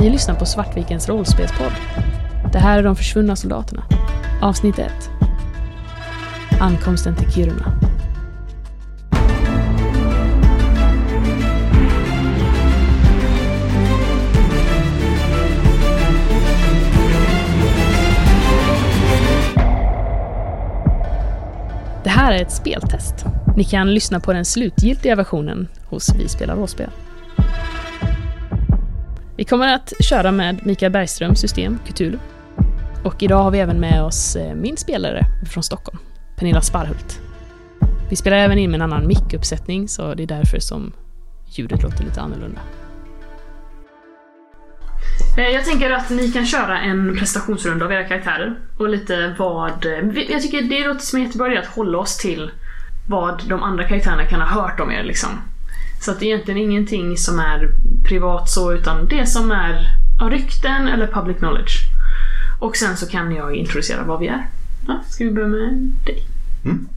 Ni lyssnar på Svartvikens rollspelspodd. Det här är De försvunna soldaterna. Avsnitt 1. Ankomsten till Kiruna. Det här är ett speltest. Ni kan lyssna på den slutgiltiga versionen hos Vi spelar rollspel. Vi kommer att köra med Mikael Bergströms system, Cthulhu. Och idag har vi även med oss eh, min spelare från Stockholm, Pernilla Sparhult. Vi spelar även in med en annan mickuppsättning, så det är därför som ljudet låter lite annorlunda. Eh, jag tänker att ni kan köra en prestationsrunda av era karaktärer och lite vad... Eh, jag tycker det låter som en jättebra idé att hålla oss till vad de andra karaktärerna kan ha hört om er liksom. Så att det är egentligen ingenting som är privat så, utan det som är av rykten eller public knowledge. Och sen så kan jag introducera vad vi är. Ja, ska vi börja med dig? Mm.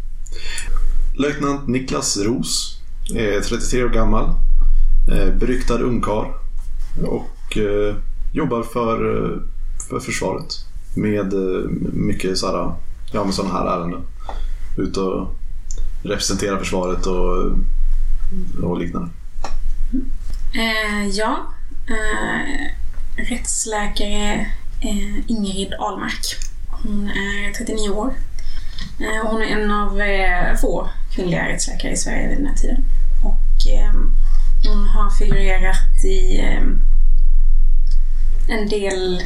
Löjtnant Niklas Ros är 33 år gammal. Eh, beryktad ungkarl. Och eh, jobbar för, eh, för försvaret. Med mycket sådana ja, med sådana här ärenden. Ut och representera försvaret och, och liknande. Eh, ja. Eh, rättsläkare eh, Ingrid Ahlmark. Hon är 39 år. Eh, hon är en av eh, få kvinnliga rättsläkare i Sverige vid den här tiden. Och eh, hon har figurerat i eh, en del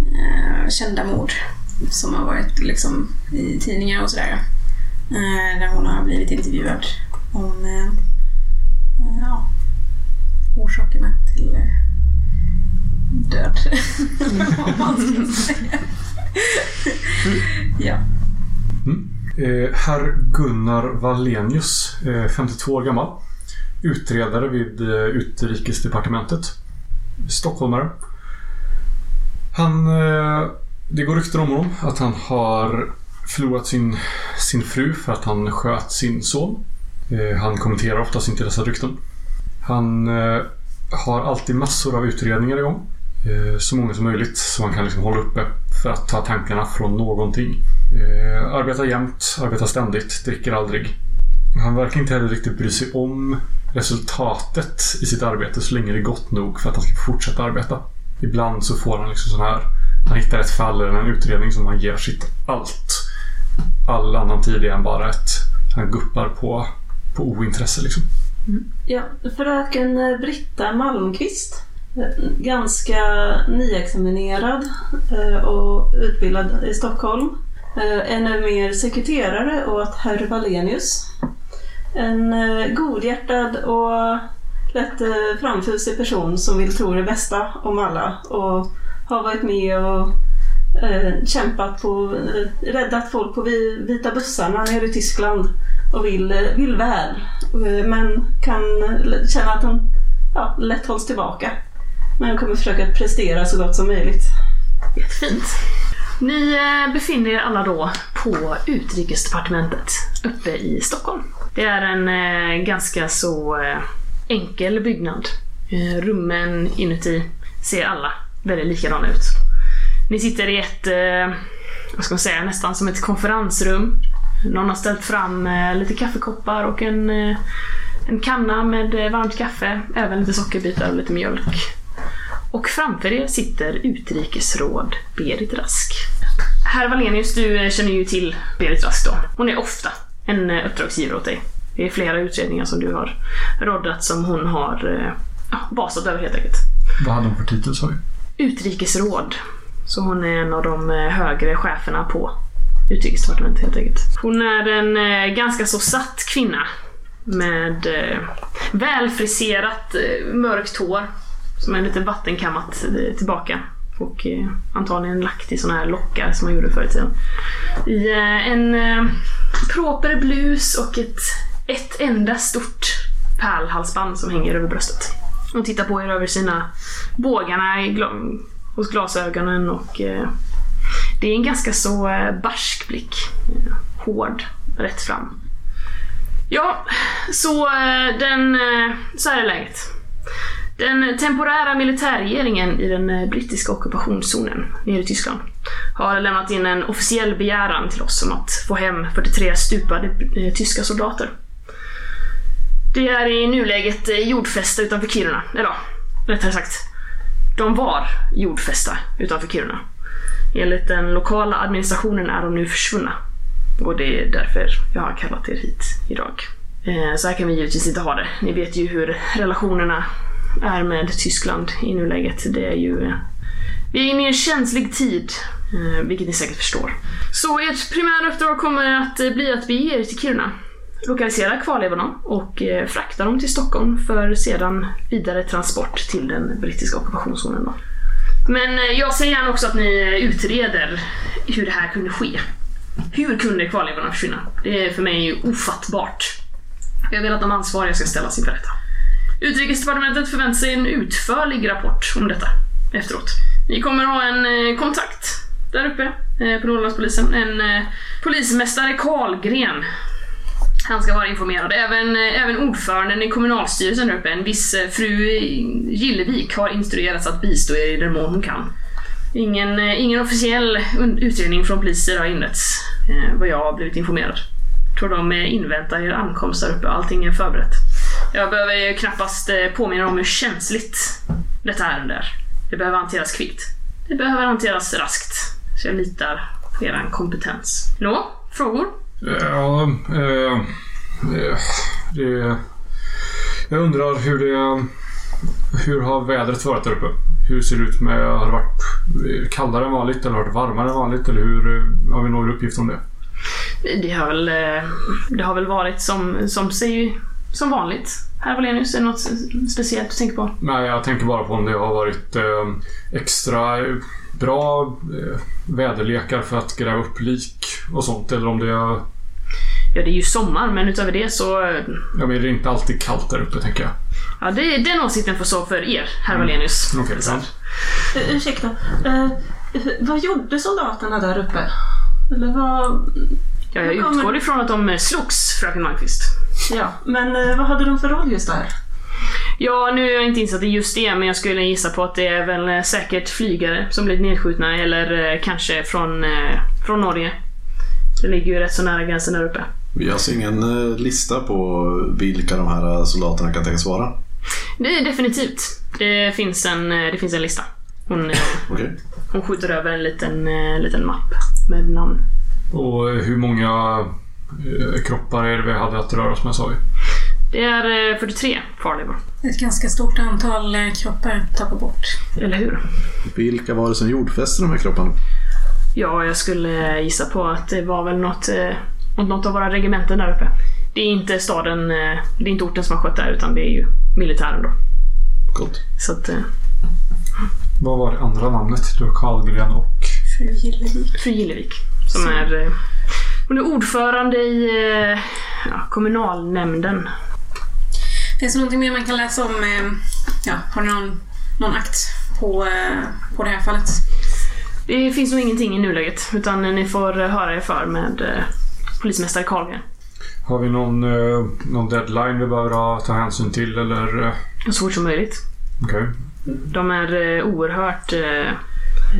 eh, kända mord som har varit liksom i tidningar och sådär. Eh, där hon har blivit intervjuad om eh, ja, orsakerna till eh, död. Om man ska säga. ja. Eh, Herr Gunnar Wallenius, eh, 52 år gammal. Utredare vid eh, Utrikesdepartementet. Stockholmare. Han... Eh, det går rykten om honom att han har förlorat sin, sin fru för att han sköt sin son. Eh, han kommenterar oftast inte dessa rykten. Han eh, har alltid massor av utredningar igång. Eh, så många som möjligt så han kan liksom hålla uppe för att ta tankarna från någonting. Arbetar jämt, arbetar ständigt, dricker aldrig. Han verkar inte heller riktigt bry sig om resultatet i sitt arbete så länge det är gott nog för att han ska fortsätta arbeta. Ibland så får han liksom sån här han hittar ett fall eller en utredning som han ger sitt allt. All annan tid är han bara ett... Han guppar på, på ointresse liksom. Mm. Ja, fröken eh, Britta Malmqvist. Eh, ganska nyexaminerad eh, och utbildad i Stockholm. Är nu mer sekreterare åt herr Wallenius. En godhjärtad och lätt framfusig person som vill tro det bästa om alla och har varit med och kämpat på, räddat folk på vita bussarna nere i Tyskland och vill, eh, vill väl. Eh, Men kan eh, känna att hon ja, lätt hålls tillbaka. Men kommer försöka prestera så gott som möjligt. Jättefint. Ni befinner er alla då på Utrikesdepartementet uppe i Stockholm. Det är en ganska så enkel byggnad. Rummen inuti ser alla väldigt likadana ut. Ni sitter i ett, vad ska man säga, nästan som ett konferensrum. Någon har ställt fram eh, lite kaffekoppar och en, eh, en kanna med eh, varmt kaffe, även lite sockerbitar och lite mjölk. Och framför er sitter utrikesråd Berit Rask. Herr Wallenius, du känner ju till Berit Rask då. Hon är ofta en uppdragsgivare åt dig. Det är flera utredningar som du har roddat som hon har ja, basat över helt enkelt. Vad hade hon för titel sa vi? Utrikesråd. Så hon är en av de högre cheferna på Utrikesdepartementet helt enkelt. Hon är en eh, ganska så satt kvinna. Med eh, välfriserat eh, mörkt hår. Som är lite vattenkammat eh, tillbaka. Och eh, antagligen lagt i såna här lockar som man gjorde förr i tiden. I eh, en eh, proper blus och ett, ett enda stort pärlhalsband som hänger över bröstet. Hon tittar på er över sina bågarna i hos glasögonen och eh, det är en ganska så eh, barsk blick. Hård, rätt fram. Ja, så eh, den... Eh, så här är läget. Den temporära militärregeringen i den brittiska ockupationszonen nere i Tyskland har lämnat in en officiell begäran till oss om att få hem 43 stupade tyska soldater. Det är i nuläget jordfästa utanför Kiruna. Eller ja, rättare sagt, de var jordfästa utanför Kiruna. Enligt den lokala administrationen är de nu försvunna. Och det är därför jag har kallat er hit idag. Eh, så här kan vi givetvis inte ha det. Ni vet ju hur relationerna är med Tyskland i nuläget. Det är ju... Eh, vi är inne i en känslig tid, eh, vilket ni säkert förstår. Så ert primära uppdrag kommer att bli att bege er till Kiruna. Lokalisera kvarlevorna och frakta dem till Stockholm för sedan vidare transport till den brittiska ockupationszonen. Men eh, jag ser gärna också att ni eh, utreder hur det här kunde ske. Hur kunde kvarlevorna försvinna? Det är för mig ofattbart. Jag vill att de ansvariga ska ställas inför rätta. Utrikesdepartementet förväntar sig en utförlig rapport om detta efteråt. Ni kommer ha en eh, kontakt där uppe på Norrlandspolisen. En polismästare Karlgren. Han ska vara informerad. Även, eh, även ordföranden i kommunalstyrelsen där uppe, en viss eh, fru Gillevik, har instruerats att bistå er i den mån hon kan. Ingen, eh, ingen officiell utredning från poliser har inletts, vad jag har blivit informerad. tror de inväntar er ankomst där uppe, allting är förberett. Jag behöver knappast påminna om hur känsligt detta ärende är. Det behöver hanteras kvickt. Det behöver hanteras raskt. Så jag litar på er kompetens. Nå, frågor? Ja, eh, eh, det... Jag undrar hur det... Hur har vädret varit där uppe? Hur ser det ut med... Har det varit kallare än vanligt eller har det varit varmare än vanligt? Eller hur... eh, Har vi några uppgifter om det? Det har väl, eh, det har väl varit som, som, sig, som vanligt. Herr Wallenius, är det något speciellt du tänker på? Nej, jag tänker bara på om det har varit extra bra eh, väderlekar för att gräva upp lik och sånt. Eller om det är... Ja, det är ju sommar, men utöver det så... eh, Jag menar, det är inte alltid kallt där uppe, tänker jag. Ja, det, den åsikten får stå för er, herr Wallenius. Så här. ja. Uh, ursäkta. Eh, vad gjorde soldaterna där uppe? Eller vad... Ja, jag utgår ifrån att de eh, slogs, fröken Malmqvist. Ja, men eh, vad hade de för roll just där? Ja, nu är jag inte insatt i just det, men jag skulle gissa på att det är väl eh, säkert flygare som blivit nedskjutna, eller eh, kanske från, eh, från Norge. Det ligger ju rätt så nära gränsen där uppe. Vi har alltså ingen lista på vilka de här soldaterna kan tänkas vara. Det är definitivt. Det finns en, det finns en lista. Hon, Okej. hon skjuter över en liten, liten mapp med namn. Och hur många kroppar är det vi hade att röra oss med, sa vi? Det är eh, 43 kvarlevor. Ett ganska stort antal eh, kroppar tappar bort. Eller hur? Vilka var det som jordfäste de här kropparna? Ja, jag skulle gissa på att det var väl något, eh, något av våra regementen där uppe. Det är inte staden, eh, det är inte orten som har skött det här utan det är ju militären då. Gott. Så att, eh, Vad var det andra namnet? Det var Karlgren och... Fru Gillevik. fru Gillevik som Så. är eh, hon är ordförande i eh, ja, kommunalnämnden. Finns det någonting mer man kan läsa om? eh, Ja, har ni någon, någon akt på, eh, på det här fallet? Det finns nog ingenting i nuläget utan ni får höra er för med eh, polismästare Karlgren. Har vi någon, någon deadline vi behöver ta hänsyn till eller? Så fort som möjligt. Okej. De är oerhört...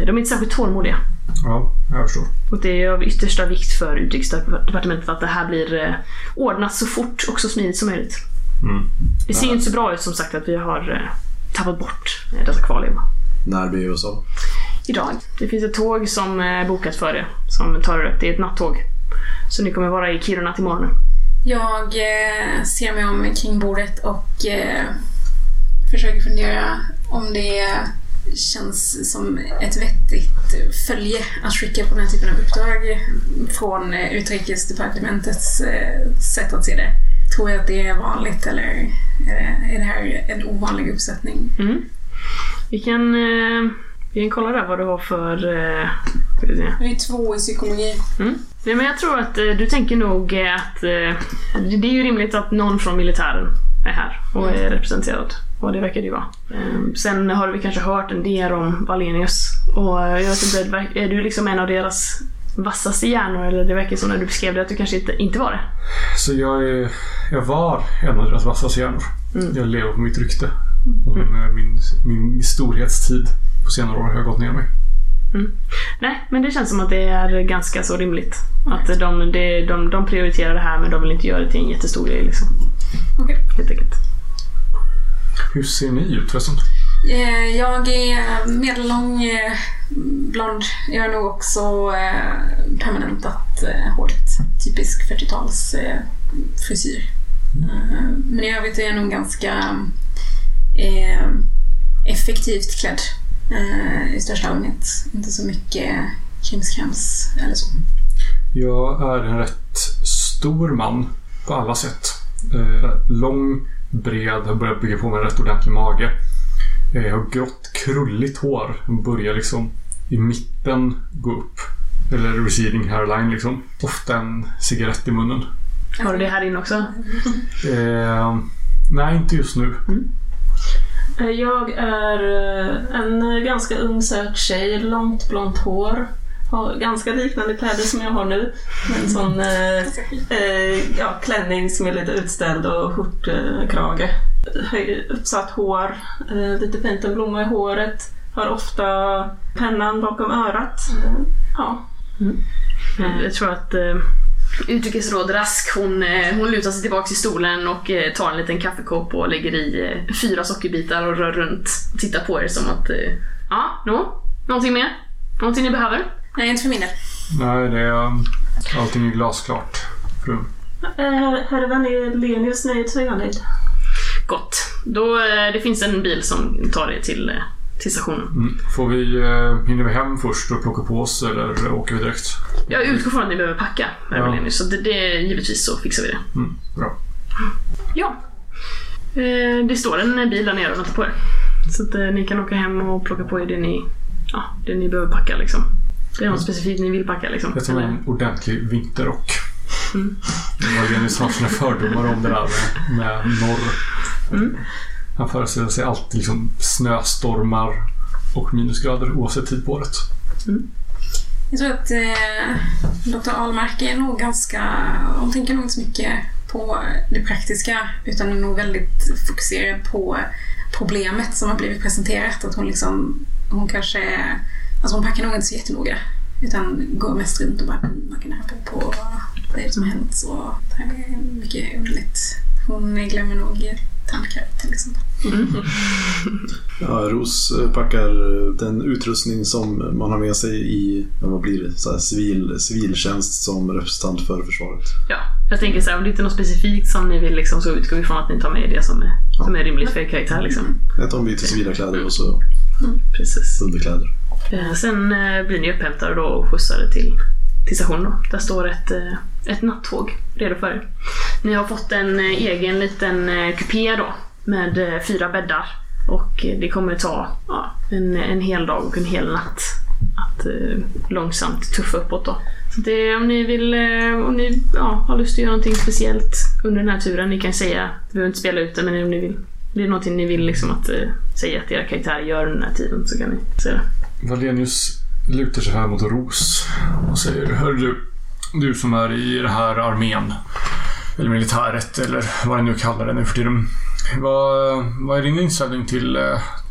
De är inte särskilt tålmodiga. Ja, jag förstår. Och det är av yttersta vikt för utrikesdepartementet att det här blir ordnat så fort och så smidigt som möjligt. Mm. Det ser ju inte så bra ut som sagt att vi har eh, tappat bort eh, dessa kvarlevor. När blir USA? Idag. Det finns ett tåg som är bokat för det. Som tar er upp. Det är ett nattåg. Så ni kommer vara i Kiruna till morgonen. Jag eh, ser mig om kring bordet och eh, försöker fundera om det känns som ett vettigt följe att skicka på den här typen av uppdrag från eh, utrikesdepartementets eh, sätt att se det. Tror jag att det är vanligt eller är det, är det här en ovanlig uppsättning? Mm. Vi kan, eh, vi kan kolla där vad du har för... Eh, ska vi se. Jag är två i psykologi. Mm. Nej, men jag tror att eh, du tänker nog att det det är ju rimligt att någon från militären är här och är representerad. Och det verkar det ju vara. Eh, sen har vi kanske hört en del om Valenius. Och jag vet inte, det är du liksom en av deras vassaste hjärnor? Eller det verkar som när du beskrev det att du kanske inte, inte var det. Så jag, är, jag var en av deras vassaste hjärnor. Mm. Jag lever på mitt rykte. Om eh, min, min storhetstid på senare år har jag gått ner mig. Nej, men det känns som att det är ganska så rimligt. Att de, de, de, de prioriterar det här men de vill inte göra det till en jättestor grej liksom. Okej. Helt enkelt. Hur ser ni ut förresten? Eh, jag är medellång, eh, blond. Jag har nog också eh, permanentat håret. Typisk 40-tals frisyr. Men i övrigt är jag nog ganska effektivt klädd i största allmänhet. Inte så mycket krimskrams eller så. Jag är en rätt stor man på alla sätt. Lång, bred, har börjat bygga på mig en rätt ordentlig mage. Eh, jag har grått, krulligt hår. Börjar liksom i mitten gå upp. Eller receding hairline liksom. Ofta en cigarett i munnen. Har du det här inne också? Eh, nej, inte just nu. Eh, Jag är eh, en ganska ung söt tjej, långt blont hår. Har ganska liknande kläder som jag har nu. Med en sån eh, eh, ja, klänning som är lite utställd och skjortkrage. Höj- Uppsatt hår, eh, lite fint en blomma i håret. Har ofta pennan bakom örat. Ja, Eh, Jag tror att eh, utrikesråd Rask hon, eh, hon lutar sig tillbaka i stolen och eh, tar en liten kaffekopp och lägger i eh, fyra sockerbitar och rör runt och tittar på er som att eh, ja, nå, någonting mer? Någonting ni behöver? Nej, inte för min del. Nej, det är... Allting är glasklart. Fru. Eh, Herr Vanelius nöjd så är jag nöjd. Gott. Då, eh, det finns en bil som tar er till, eh, till stationen. Mm. Får vi... Eh, hinner vi hem först och plocka på oss eller åker vi direkt? Jag utgår från att ni behöver packa, Ja. så det, det, givetvis så fixar vi det. Mm. Bra. Ja. Det står en bil där nere och väntar på er. Så att ni kan åka hem och plocka på er det ni, ja, det ni behöver packa liksom. Det är något specifikt ni vill packa liksom. Jag tar med en ordentlig vinterrock. Mm. Marlenius har sina fördomar om det där med, med norr. Mm. Han föreställer sig alltid liksom snöstormar och minusgrader oavsett tid på året. Jag tror att eh, Dr. Ahlmark är nog ganska... Hon tänker nog inte så mycket på det praktiska utan är nog väldigt fokuserad på problemet som har blivit presenterat. Att hon liksom... Hon kanske... Alltså hon packar nog inte så jättenoga. Utan går mest runt och bara "Mm, man kan här på, det som har hänt. Så det här är mycket underligt. Hon glömmer nog tandkräm till exempel. Ja, Ros eh, packar eh, den utrustning som man har med sig i ja, vad blir det, så här, civil, civiltjänst som representant för försvaret. Ja, jag tänker så här, om det inte är något specifikt som ni vill liksom, så utgår vi från att ni tar med det som är, som är rimligt för er karaktär liksom. Ett ombyte civila kläder och så Precis. underkläder. Eh, Sen blir ni upphämtade då och skjutsade till, till stationen. Då. Där står ett, ett nattåg redo för er. Ni har fått en eh, egen liten eh, kupé då med eh, fyra bäddar. Och det kommer ta ja, en, en hel dag och en hel natt att eh, långsamt tuffa uppåt då. Så det, om ni vill, eh, om ni ja, har lust att göra någonting speciellt under den här turen, ni kan säga, vi behöver inte spela ut det, men om ni vill, det är någonting ni vill liksom att eh, säga att era karaktärer gör under den här tiden så kan ni säga det. Valenius lutar sig här mot Ros och säger Hör du, du som är i det här armén eller militäret eller vad ni nu kallar det nu för tiden. Vad, vad är din inställning till,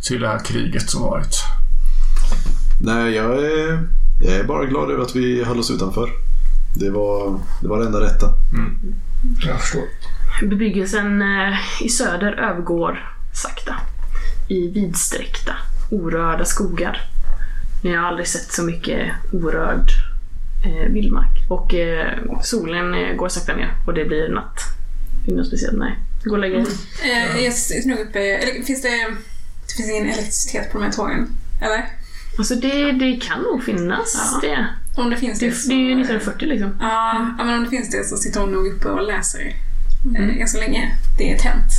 till det här kriget som varit? Nej, jag är, jag är bara glad över att vi höll oss utanför. Det var det, var det enda rätta. Jag förstår. Bebyggelsen eh, i söder övergår sakta i vidsträckta, orörda skogar. Ni har aldrig sett så mycket orörd eh, vildmark. Och eh, solen eh, går sakta ner och det blir natt. Är det något speciellt? Nej. Gå och lägga er. Eh, jag ser nog upp... Eller finns det... Det finns ingen elektricitet på de här tågen? Eller? Alltså det, det kan nog finnas Ja. det. Om det finns Det, det, det så... är ju 1940 liksom. Ja, ja, men om det finns det så sitter hon nog uppe och läser eh, än så länge det är tänt.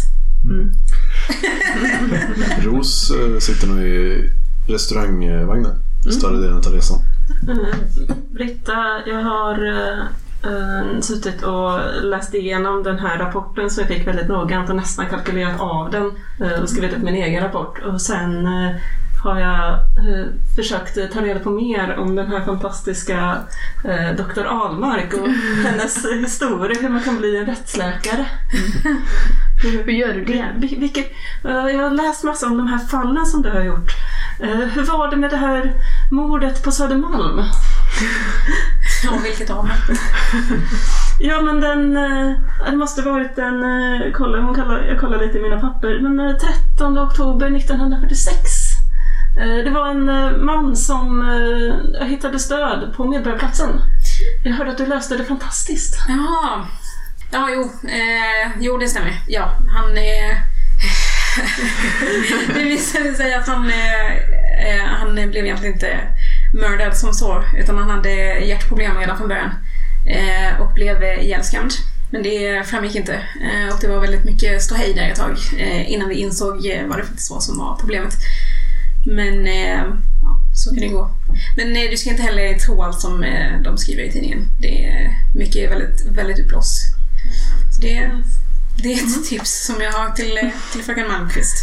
Ros eh, sitter nog i restaurangvagnen större delen av resan. Britta, jag har eh, suttit och läst igenom den här rapporten som jag fick väldigt noggrant och nästan kalkylerat av den eh, och skrivit upp min egen rapport. Och sen eh, har jag försökt ta reda på mer om den här fantastiska Dr. Ahlmark och hennes historia, hur man kan bli en rättsläkare. Hur gör du det? Vil- Vilket, jag har läst massa om de här fallen som du har gjort. Eh, Hur var det med det här mordet på Södermalm? Ja, vilket av? Ja men den, eh, det måste varit den, eh, kolla, hon kallar, jag kollar lite i mina papper, men eh, 13 oktober 1946. Eh, Det var en man som hittade stöd på Medborgarplatsen. Jag hörde att du löste det fantastiskt. Jaha. Ja, jo. Eh, jo, det stämmer. Ja, han... Eh, det visade sig att han, eh, eh, han blev egentligen inte mördad som så, utan han hade hjärtproblem redan från början. Eh, och blev eh, ihjälskamd. Men det framgick inte. Eh, och det var väldigt mycket ståhej där ett tag eh, innan vi insåg eh, vad det faktiskt var som var problemet. Men eh, ja, så kan det gå. Men eh, du ska inte heller tro allt som eh, de skriver i tidningen. Det är mycket väldigt, väldigt uppblåst. Så det, det är ett tips som jag har till, eh, till fröken Malmqvist.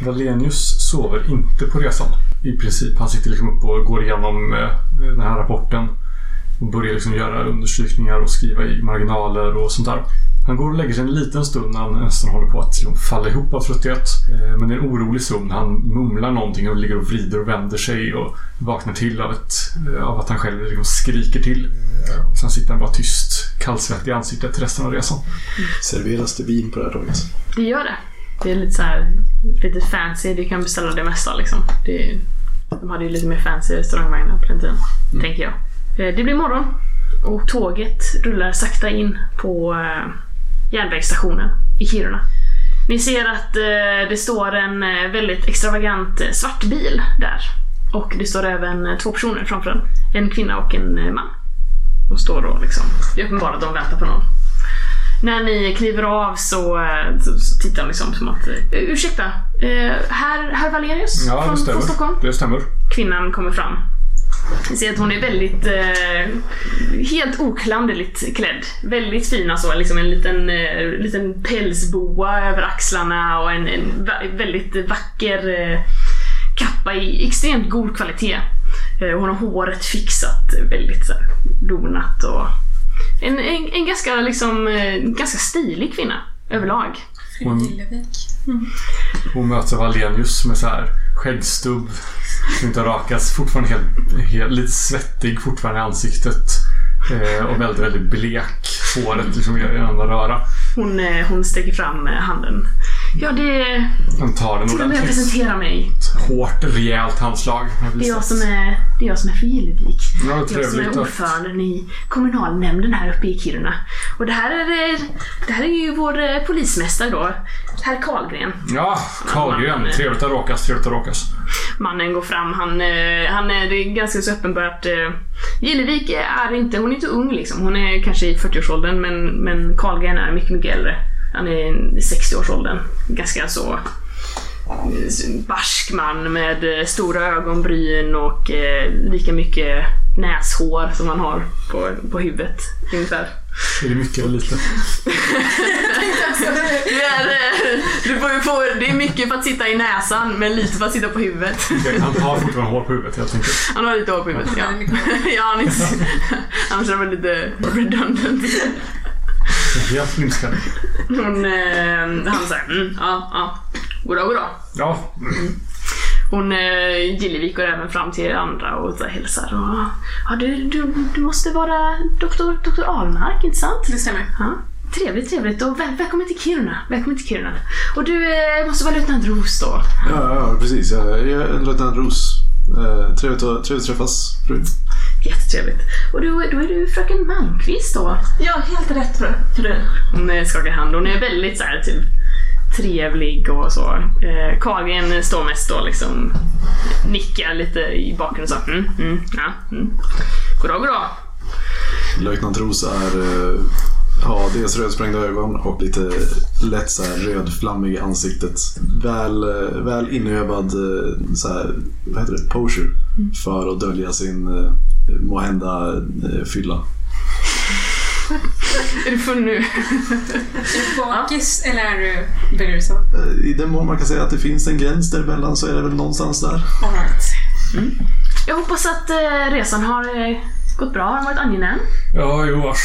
Valenius sover inte på resan. I princip. Han sitter liksom upp och går igenom eh, den här rapporten. Och börjar liksom göra undersökningar och skriva i marginaler och sånt där. Han går och lägger sig en liten stund när han nästan håller på att liksom falla ihop av trötthet. Eh, Men det är en orolig sömn. Han mumlar någonting och ligger och vrider och vänder sig och vaknar till av, ett, eh, av att han själv liksom skriker till. Och Sen sitter han bara tyst, kallsvettig i ansiktet resten av resan. Serveras det vin på det här tåget? Det gör det. Det är lite så här, lite fancy. Du kan beställa det mesta liksom. Det är, de hade ju lite mer fancy restaurangvagnar på den tiden. Tänker jag. Eh, Det blir morgon och tåget rullar sakta in på järnvägsstationen i Kiruna. Ni ser att eh, det står en eh, väldigt extravagant eh, svart bil där. Och det står även eh, två personer framför den. En kvinna och en man. Och står då liksom, det är uppenbart att de väntar på någon. När ni kliver av så, så, tittar de liksom som att, ursäkta, eh, herr, herr Valerius Ja, från, från Stockholm? Det stämmer. Kvinnan kommer fram. Ni ser att hon är väldigt, eh, helt oklanderligt klädd. Väldigt fin så, liksom en liten, eh, liten pälsboa över axlarna och en, en väldigt vacker eh, kappa i extremt god kvalitet. Eh, hon har håret fixat eh, väldigt så här, donat och en, en, en ganska, liksom, eh, ganska stilig kvinna överlag. Hon- Lillevik. Hon möts av Alenius med så här skäggstubb som inte har rakats. Fortfarande helt, helt, lite svettig fortfarande i ansiktet. Eh, och väldigt, väldigt blek. Håret liksom gör en enda röra. Hon, eh, hon sträcker fram eh, handen. Ja, det... Han tar den ordentligt. presentera mig. Ett hårt, rejält handslag. Det är jag som är, det är, jag som är fru Gillevik. Ja, Jag som är ordföranden i kommunalnämnden här uppe i Kiruna. Och det här är, det här är ju vår eh, polismästare då, herr Karlgren. Ja, Carlgren. Trevligt att råkas. Trevligt att råkas. Mannen går fram, han, eh, han är, det är ganska så uppenbart. eh, Gillevik är inte, hon är inte ung liksom. Hon är kanske i 40-årsåldern men, men Karlgren är mycket, mycket äldre. Han är i 60-årsåldern. Ganska så eh, barsk man med eh, stora ögonbryn och eh, lika mycket näshår som han har på, på huvudet ungefär. Är det mycket eller lite? Det är, du får ju få, det är mycket för att sitta i näsan men lite för att sitta på huvudet. Han har fortfarande hår på huvudet helt enkelt. Han har lite hår på huvudet, ja. ja han är, annars är det väl lite redundant. Helt minskad. Hon, eh, han säger mm, ja, ja. Goddag, goddag. Ja, Hon, eh, Gillevik går även fram till andra och så här hälsar. Och, ja, du, du, du måste vara doktor, doktor Ahlmark, inte sant? Det stämmer. Ja. Trevligt, trevligt och väl, välkommen till Kiruna. Välkommen till Kiruna. Och du eh, måste vara löjtnant Roos då. Ja, ja precis. Jag jag är löjtnant Ros. Eh, trevligt, att, trevligt att träffas, fru. Jättetrevligt. Och du, då är du fröken Malmqvist då? Ja, helt rätt fru. Hon eh, skakar hand. Hon är väldigt så här, typ trevlig och så. Eh, Carlgren står mest och liksom nickar lite i bakgrunden så. Mm, mm, ja, mm. Goddag, goddag. Löjtnant Ros är, har dels rödsprängda ögon och lite lätt så här rödflammig i ansiktet. Väl, eh, väl inövad eh, så här, vad heter det, posure för att dölja sin eh, måhända fylla. Är du full nu? Är du bakis eller är du berusad? I den mån man kan säga att det finns en gräns däremellan så är det väl någonstans där. Alright. Jag hoppas att resan har gått bra. Har den varit angenäm? ja jo vars.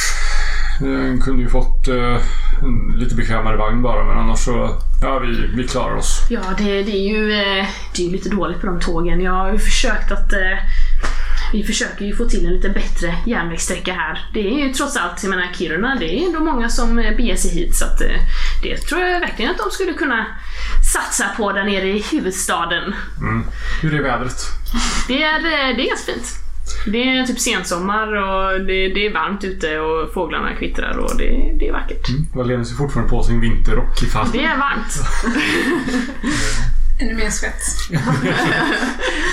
Den kunde ju fått eh, en lite bekvämare vagn bara men annars så, ja vi, vi klarar oss. Ja, det, det, är ju, eh, det är ju lite dåligt på de tågen. Jag har ju försökt att... eh, Vi försöker ju få till en lite bättre järnvägssträcka här. Det är ju trots allt, jag menar Kiruna, det är ändå många som eh, beger sig hit så att eh, det tror jag verkligen att de skulle kunna satsa på där nere i huvudstaden. Mm. Hur är vädret? Det är, eh, det är ganska fint. Det är typ sensommar och det, det är varmt ute och fåglarna kvittrar och det, det är vackert. Valenius är fortfarande på sin vinterrock ifall... Det är varmt. Ännu mer svett.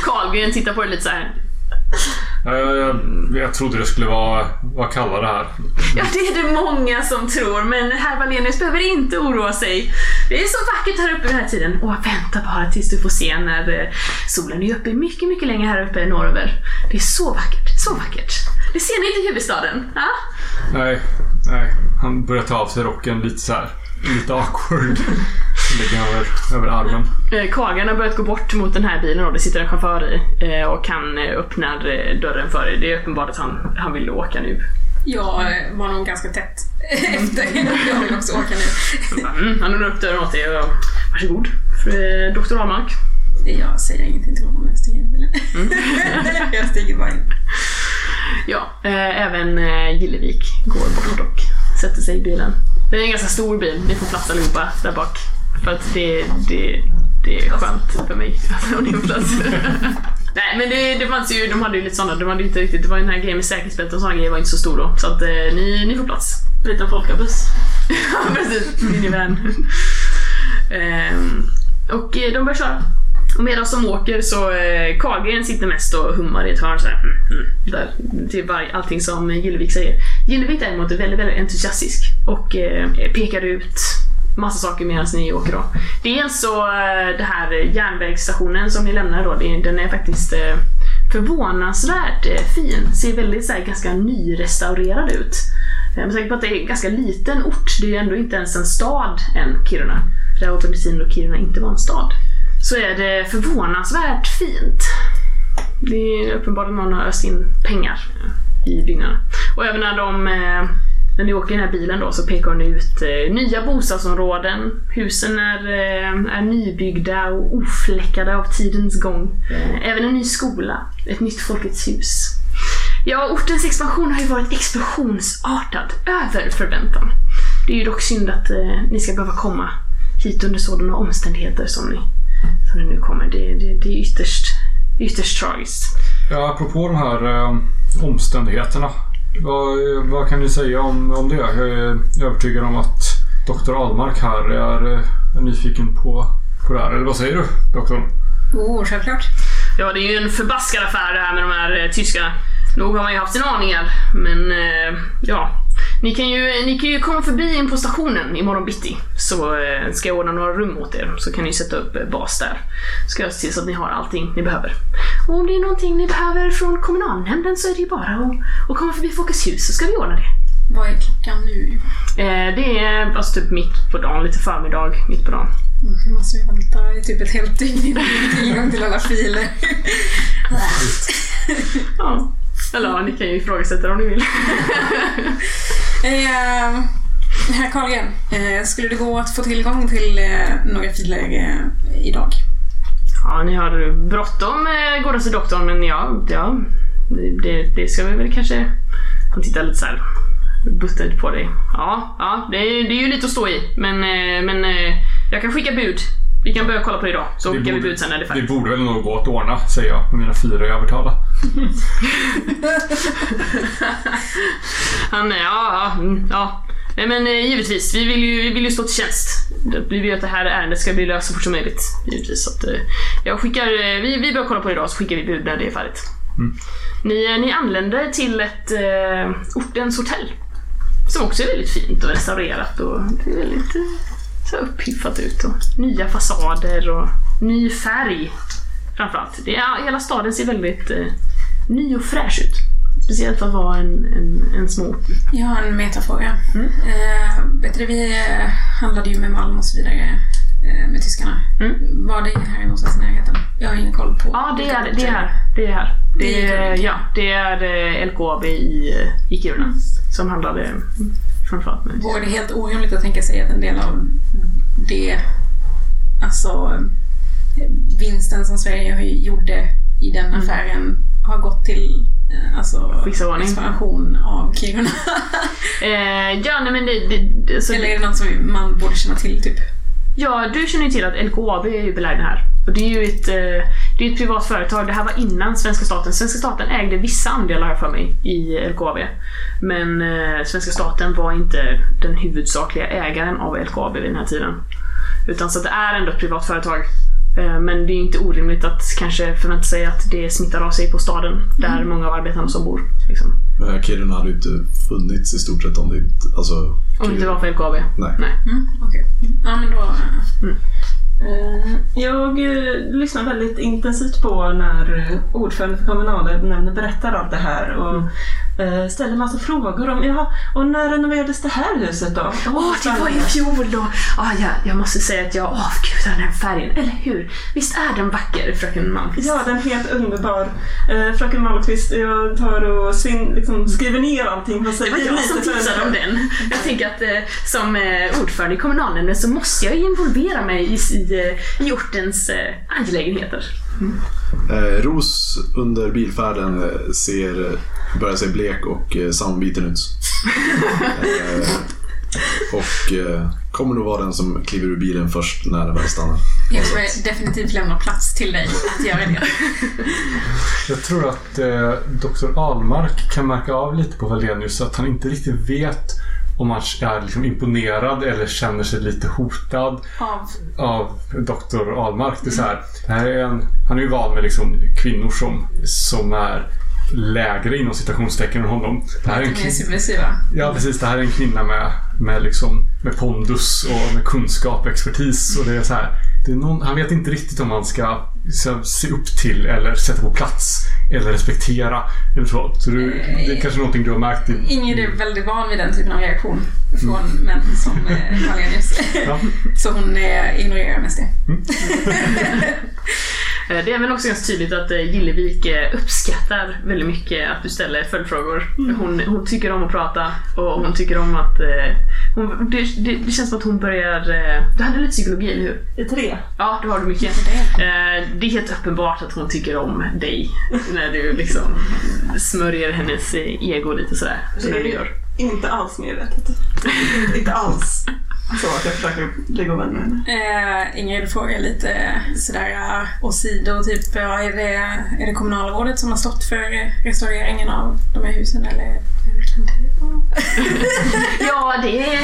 Carlgren tittar på det lite så här. Ja, jag, jag, jag trodde det skulle vara, vara kallare här. Ja, det är det många som tror, men herr Wallenius behöver inte oroa sig. Det är så vackert här uppe den här tiden. Och vänta bara tills du får se när eh, solen är uppe mycket, mycket längre här uppe norröver. Det är så vackert, så vackert. Det ser ni inte i huvudstaden? Ja? Nej, nej. Han börjar ta av sig rocken lite så här. Lite awkward. Lägger över, över armen. Eh, Kagan har börjat gå bort mot den här bilen och det sitter en chaufför i eh, och han eh, öppnar dörren för er. Det är uppenbart att han, han vill åka nu. Jag var nog ganska tätt efter. Jag vill också åka nu. Mm, han öppnar upp dörren åt er och varsågod, Dr. Ahlmark. Jag säger ingenting till honom jag stiger in i bilen. Jag stiger bara in. Ja, eh, även eh, Gillevik går bort och sätter sig i bilen. Det är en ganska stor bil, ni får plats allihopa där bak. För att det, det, det är skönt för mig om ni får plats. Nej men det, det fanns ju, de hade ju lite sådana, de hade inte riktigt, det var ju den här grejen med säkerhetsbälte och sådana grejer var inte så stor då. Så att eh, ni, ni får plats. En liten folkabuss. Ja precis, minivan. Ehm, och eh, de börjar köra. Och medan de åker så eh, Carlgren sitter mest och hummar i ett hörn såhär. Mm, mm, där, till varje, allting som Gillevik säger. Gillevik däremot är väldigt, väldigt entusiastisk och eh, pekar ut massa saker medan ni åker då. Dels så den det här järnvägsstationen som ni lämnar då, den är faktiskt eh, förvånansvärt eh, fin. Ser väldigt så här, ganska nyrestaurerad ut. Jag är säker på att det är en ganska liten ort. Det är ju ändå inte ens en stad än, Kiruna. För det här var på tiden då Kiruna inte var en stad. Så är det förvånansvärt fint. Det är uppenbart att någon har öst in pengar i byggnaderna. Och även när de eh, när ni åker i den här bilen då så pekar hon ut eh, nya bostadsområden. Husen är, eh, är nybyggda och ofläckade av tidens gång. Eh, även en ny skola, ett nytt Folkets hus. Ja, ortens expansion har ju varit explosionsartad, över förväntan. Det är ju dock synd att eh, ni ska behöva komma hit under sådana omständigheter som ni, som ni nu kommer. Det, det, det är ytterst, ytterst tragiskt. Ja, apropå de här eh, omständigheterna. Vad, vad kan ni säga om, om det? Jag är övertygad om att Dr. Almark här är, eh, är nyfiken på, på det här. Eller vad säger du, doktorn? Oh, självklart. Ja, det är ju en förbaskad affär det här med de här eh, tyskarna. Nog har man ju haft sina aningar, men eh, ja. Ni kan, ju, ni kan ju komma förbi in på stationen imorgon bitti. Så eh, ska jag ordna några rum åt er, så kan ni sätta upp eh, bas där. Ska jag se till så att ni har allting ni behöver. Och om det är någonting ni behöver från kommunalnämnden så är det ju bara att, att komma förbi Folkets hus så ska vi ordna det. Vad är klockan nu? Eh, det är alltså typ mitt på dagen, lite förmiddag, mitt på dagen. Mm, måste vi vänta i typ ett helt dygn innan vi får tillgång till alla filer. Ja. Eller ja, ni kan ju ifrågasätta det om ni vill. Eh, herr Carlgren, eh, skulle det gå att få tillgång till eh, några filer eh, idag? Ja, ni har bråttom eh, godaste doktorn, men ja, ja det, det ska vi väl kanske... Han tittar lite såhär buttered på dig. Ja, ja det, är, det är ju lite att stå i, men, eh, men eh, jag kan skicka bud. Vi kan börja kolla på det idag, så skickar vi bud sen när det är det färdigt. borde väl nog gå att ordna, säger jag med mina fyra övertala. Han, ja, ja, mm. Nej men eh, givetvis, vi vill, ju, vi vill ju stå till tjänst. Vi vill att det här ärendet ska bli löst så fort som möjligt. Givetvis. Så att, eh, jag skickar, eh, vi, vi börjar kolla på det idag så skickar vi bud när det är färdigt. Mm. Ni, ni anländer till ett eh, ortens hotell. Som också är väldigt fint och restaurerat och det är väldigt så här upphiffat ut. Och nya fasader och ny färg. Framförallt. Det är, hela staden ser väldigt eh, ny och fräsch ut. Speciellt för att vara en, en, en små ort. Jag har en metafråga. Mm. Eh, vet du, vi eh, handlade ju med Malm och så vidare eh, med tyskarna. Mm. Var det här någonstans i närheten? Jag har ingen koll på Ja, det är det. är här. Det är här. Det är ja, det är eh, LKAB i, i Kiruna som handlade framförallt. Men... Vore det helt orimligt att tänka sig att en del av det, alltså vinsten som Sverige gjorde i den Mm. affären har gått till eh, alltså, expansion av Kiruna? Eh, ja, nej men det... det, det Eller är det något som man borde känna till typ? Ja, du känner ju till att LKAB är ju belägna här. Och det är ju ett, eh, det är ett privat företag. Det här var innan svenska staten. Svenska staten ägde vissa andelar för mig i LKAB. Men eh, svenska staten var inte den huvudsakliga ägaren av LKAB vid den här tiden. Utan så att det är ändå ett privat företag. Eh, Men det är inte orimligt att kanske förvänta sig att det smittar av sig på staden där många av arbetarna som bor. Liksom. Men Kiruna hade ju inte funnits i stort sett om det inte... Alltså, Om det inte var för LKAB. Nej. Nej. Mm, okej. Ja, men då... Eh, Jag eh, lyssnar väldigt intensivt på när ordförande för kommunalnämnden berättar allt det här och eh, ställer massa frågor om ja, och när renoverades det här huset då? Åh, det var i fjol då! Ah, ja, jag måste säga att jag avgudar den här färgen, eller hur? Visst är den vacker, fröken Malmqvist? Ja, den är helt underbar. Eh, Fröken Malmqvist, jag tar och sin, liksom, skriver ner allting. Det var jag som tipsade om den. Jag tänker att eh, som eh, ordförande i kommunalnämnden så måste jag ju involvera mig i, i, eh, i ortens eh, angelägenheter. Eh, Ros under bilfärden eh, ser, börjar se blek och eh, sammanbiten ut. eh, och eh, kommer nog vara den som kliver ur bilen först när den väl stannar. Jag kommer definitivt lämna plats till dig att göra det. Jag tror att eh, Dr. Almark kan märka av lite på Valenius att han inte riktigt vet om han är liksom imponerad eller känner sig lite hotad Av... av Dr. Almark. Det är så här, det här är en, han är ju van med liksom kvinnor som, som är lägre inom citationstecken än honom. Det här är en kvinna, ja, precis. Det här är en kvinna med, med, liksom, med pondus och med kunskap och expertis. Och det är så här, det är någon, han vet inte riktigt om han ska så, se upp till eller sätta på plats eller respektera. Eller så. så du, det är kanske någonting du har märkt. I, Ingrid är väldigt van vid den typen av reaktion från män som eh, Valenius. Ja. Så hon eh, ignorerar mest det. Eh, Det är väl också ganska tydligt att eh, Gillevik eh, uppskattar väldigt mycket att du ställer följdfrågor. Hon, hon tycker om att prata och hon tycker om att... eh, Hon, det, det, det känns som att hon börjar... eh, Du hade lite psykologi, eller hur? I tre. Ja, det har du mycket. Det. Det är helt uppenbart att hon tycker om dig när du liksom smörjer hennes ego lite sådär. Så när du gör. Inte alls medvetet. inte alls så att jag försöker ligga och vända med henne. Eh, Ingrid frågar lite sådär eh, åsido, typ ja, är, det, är det kommunalrådet som har stått för restaureringen av de här husen eller hur kan det? Ja, det är,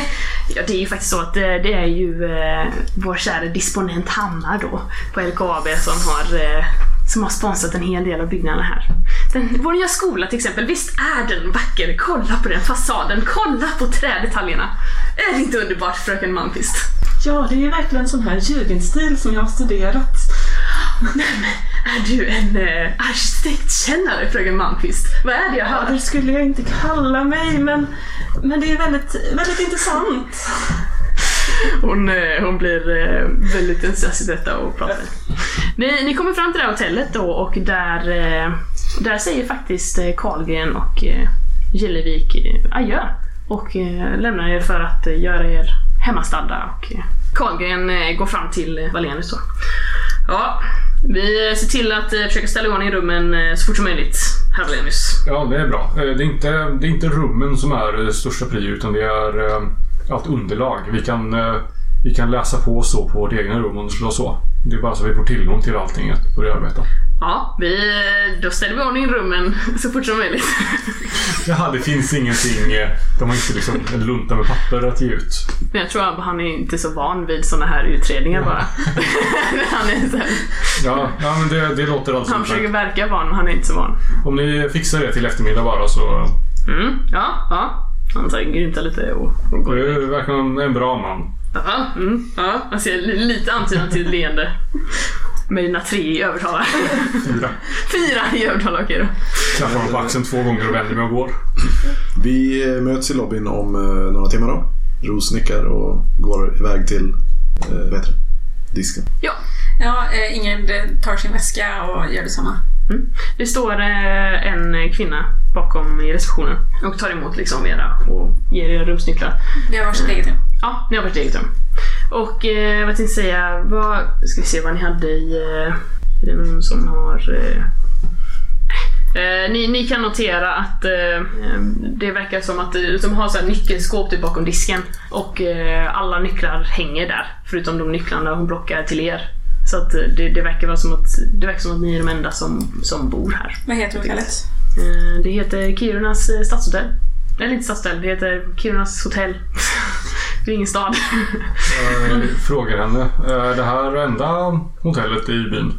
ja, det är ju faktiskt så att det, det är ju eh, vår kära disponent Hammar då på LKAB som har, eh, som har sponsrat en hel del av byggnaderna här. Den, vår nya skola till exempel, visst är den vacker? Kolla på den fasaden, kolla på trädetaljerna! Är det inte underbart fröken Malmqvist? Ja, det är ju verkligen sån här jugendstil som jag har studerat. Är du en eh, arkitektkännare fröken Malmqvist? Vad är det jag Ja, hör? det skulle jag inte kalla mig, men, men det är väldigt, väldigt intressant. Hon, eh, hon blir eh, väldigt entusiastisk i detta och pratar. Ni, ni kommer fram till det här hotellet då och där, eh, där säger faktiskt Karlgren och Gillevik adjö och lämnar er för att göra er hemmastadda och Karlgren går fram till Wallenius då. Ja, vi eh, ser till att eh, försöka ställa i rummen eh, så fort som möjligt, herr Wallenius. Ja, det är bra. Det är inte, det är inte rummen som är största prio utan det är allt underlag. Vi kan, vi kan läsa på så på vårt egna rum om det skulle vara så. Det är bara så vi får tillgång till allting att börja arbeta. Ja, vi, då ställer vi ordning rummen så fort som möjligt. Jaha, det finns ingenting. eh, De har inte liksom en lunta med papper att ge ut. Men jag tror att han är inte så van vid såna här utredningar bara. han, är så här, Ja, ja men det, det låter alltså han försöker utmärkt. verka van, men han är inte så van. Om ni fixar det till eftermiddag bara så... Mm, ja, ja. Han så grymtar lite och, och går. Du verkar en bra man. Ja, mm, ja. Jag ser li- lite antydan till ett leende. Med dina tre i övertalar. Fyra. Fyra i övertalar, okej då. Klappar honom på axeln två gånger och vänder mig och går. Vi eh, möts i lobbyn om eh, några timmar då. Ros nickar och går iväg till eh, vad heter det? disken. Ja, Ja, eh, Ingrid tar sin väska och gör detsamma. Det står eh, en kvinna bakom i receptionen och tar emot liksom era och ger er rumsnycklar. Vi har varsitt eget rum. Ja, ni har varit eget rum. Och eh, vad tänkte jag säga, vad, ska vi se vad ni hade i... Eh, är det någon som har... Eh, eh, ni, ni kan notera att eh, eh, det verkar som att eh, de har så här nyckelskåp typ bakom disken och eh, alla nycklar hänger där förutom de nycklarna hon blockar till er. Så att eh, det, det, verkar vara som att, det verkar som att ni är de enda som, som bor här. Vad heter hotellet? Eh, Det heter Kirunas eh, stadshotell. Eller inte stadshotell, det heter Kirunas hotell. det är ingen stad. Jag frågar henne. Är det här enda hotellet i byn?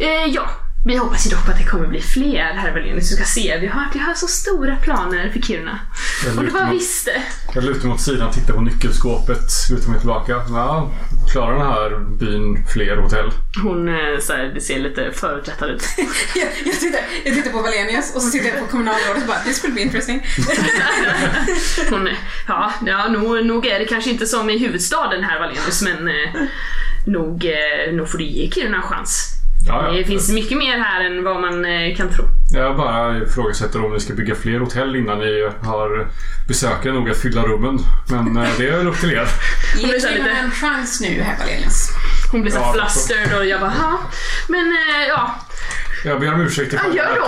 Eh, ja, vi hoppas ju dock på att det kommer bli fler här väl Du ska se, vi har, vi har så stora planer för Kiruna. Och du lutar bara mot, visste. jag lutar mot sidan, tittar på nyckelskåpet, lutar mig tillbaka. Ja, klarar den här byn fler hotell? Hon eh, så här, det ser lite föruträttad ut. Jag, jag, tittar, jag tittar på Valenius och så tittar jag på kommunalrådet och bara “This will be interesting”. Hon, eh, ja, ja nog, nog är det kanske inte som i huvudstaden här Valenius, men eh, nog, eh, nog får du ge Kiruna en chans. Ja, ja. Det finns mycket mer här än vad man eh, kan tro. Jag bara ifrågasätter om ni ska bygga fler hotell innan ni har besökare nog att fylla rummen. Men eh, det är väl upp till er. Ge blir så här kvinnan lite- en chans nu, herr Valenius. Hon blir så Ja, flustered och jag bara ja. Men eh, ja, Jag ber om ursäkt ifall Ja, jag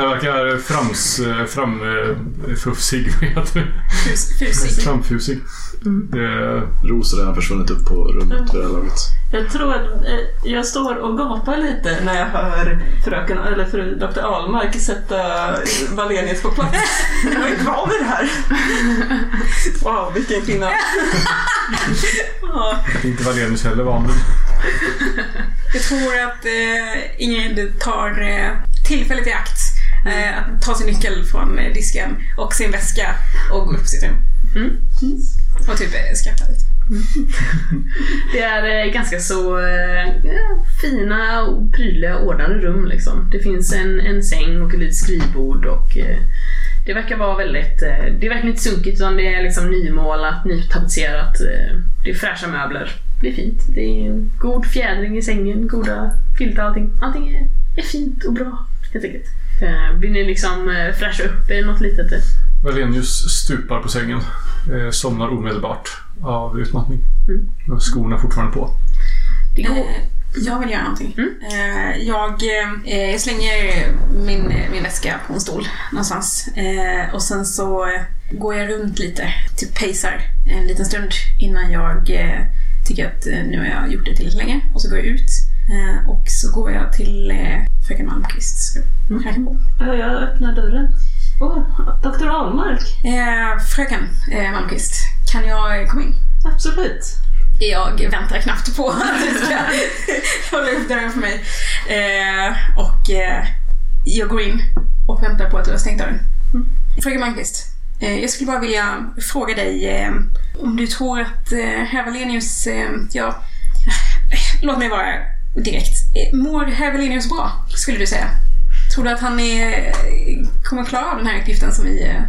verkar, jag verkar frams, fram, eh, fufsig. Vad heter det? Fus, fusig. Framfusig. Mm. Det, Ros har redan försvunnit upp på rummet vid det här laget. Jag tror att eh, jag står och gapar lite när jag hör fröken, eller fru Dr. Ahlmark sätta Valenius på plats. Jag är van vid det här. Wow, vilken kvinna. Ja, inte Valenius heller van vid. Jag tror att eh, Ingrid tar eh, tillfället i akt eh, att ta sin nyckel från eh, disken och sin väska och gå upp på sitt rum. Mm. Och typ eh, skratta lite. Det är eh, ganska så eh, ja, fina och prydliga ordnade rum liksom. Det finns en, en säng och ett litet skrivbord och eh, det verkar vara väldigt, det är verkligen inte sunkigt utan det är liksom nymålat, nytapetserat. Det är fräscha möbler. Det är fint. Det är en god fjädring i sängen, goda filtar, allting. Allting är, är fint och bra helt enkelt. Eh, vill ni liksom eh, fräscha upp er något litet? Valenius stupar på sängen. Eh, somnar omedelbart av utmattning. Mm. Skorna fortfarande på. Det går. Jag vill göra någonting. Mm. Jag, jag slänger min, min väska på en stol någonstans. Och sen så går jag runt lite, typ pacear en liten stund innan jag tycker att eh, nu har jag gjort det tillräckligt länge. Och så går jag ut. Eh, och så går jag till eh, fröken Malmqvists rum. Mm. Jag öppnar dörren. Åh, Dr. Ahlmark. Eh, fröken eh, Malmqvist, kan jag komma in? Absolut. Jag väntar knappt på att du ska hålla upp dörren för mig. Eh, och eh, jag går in och väntar på att du har stängt dörren. Mm. Fröken Malmqvist, jag skulle bara vilja fråga dig eh, om du tror att eh, herr Wallenius, eh, ja, eh, låt mig vara direkt. Eh, mår herr Wallenius bra, skulle du säga? Tror du att han är, kommer klara av den här uppgiften som vi eh,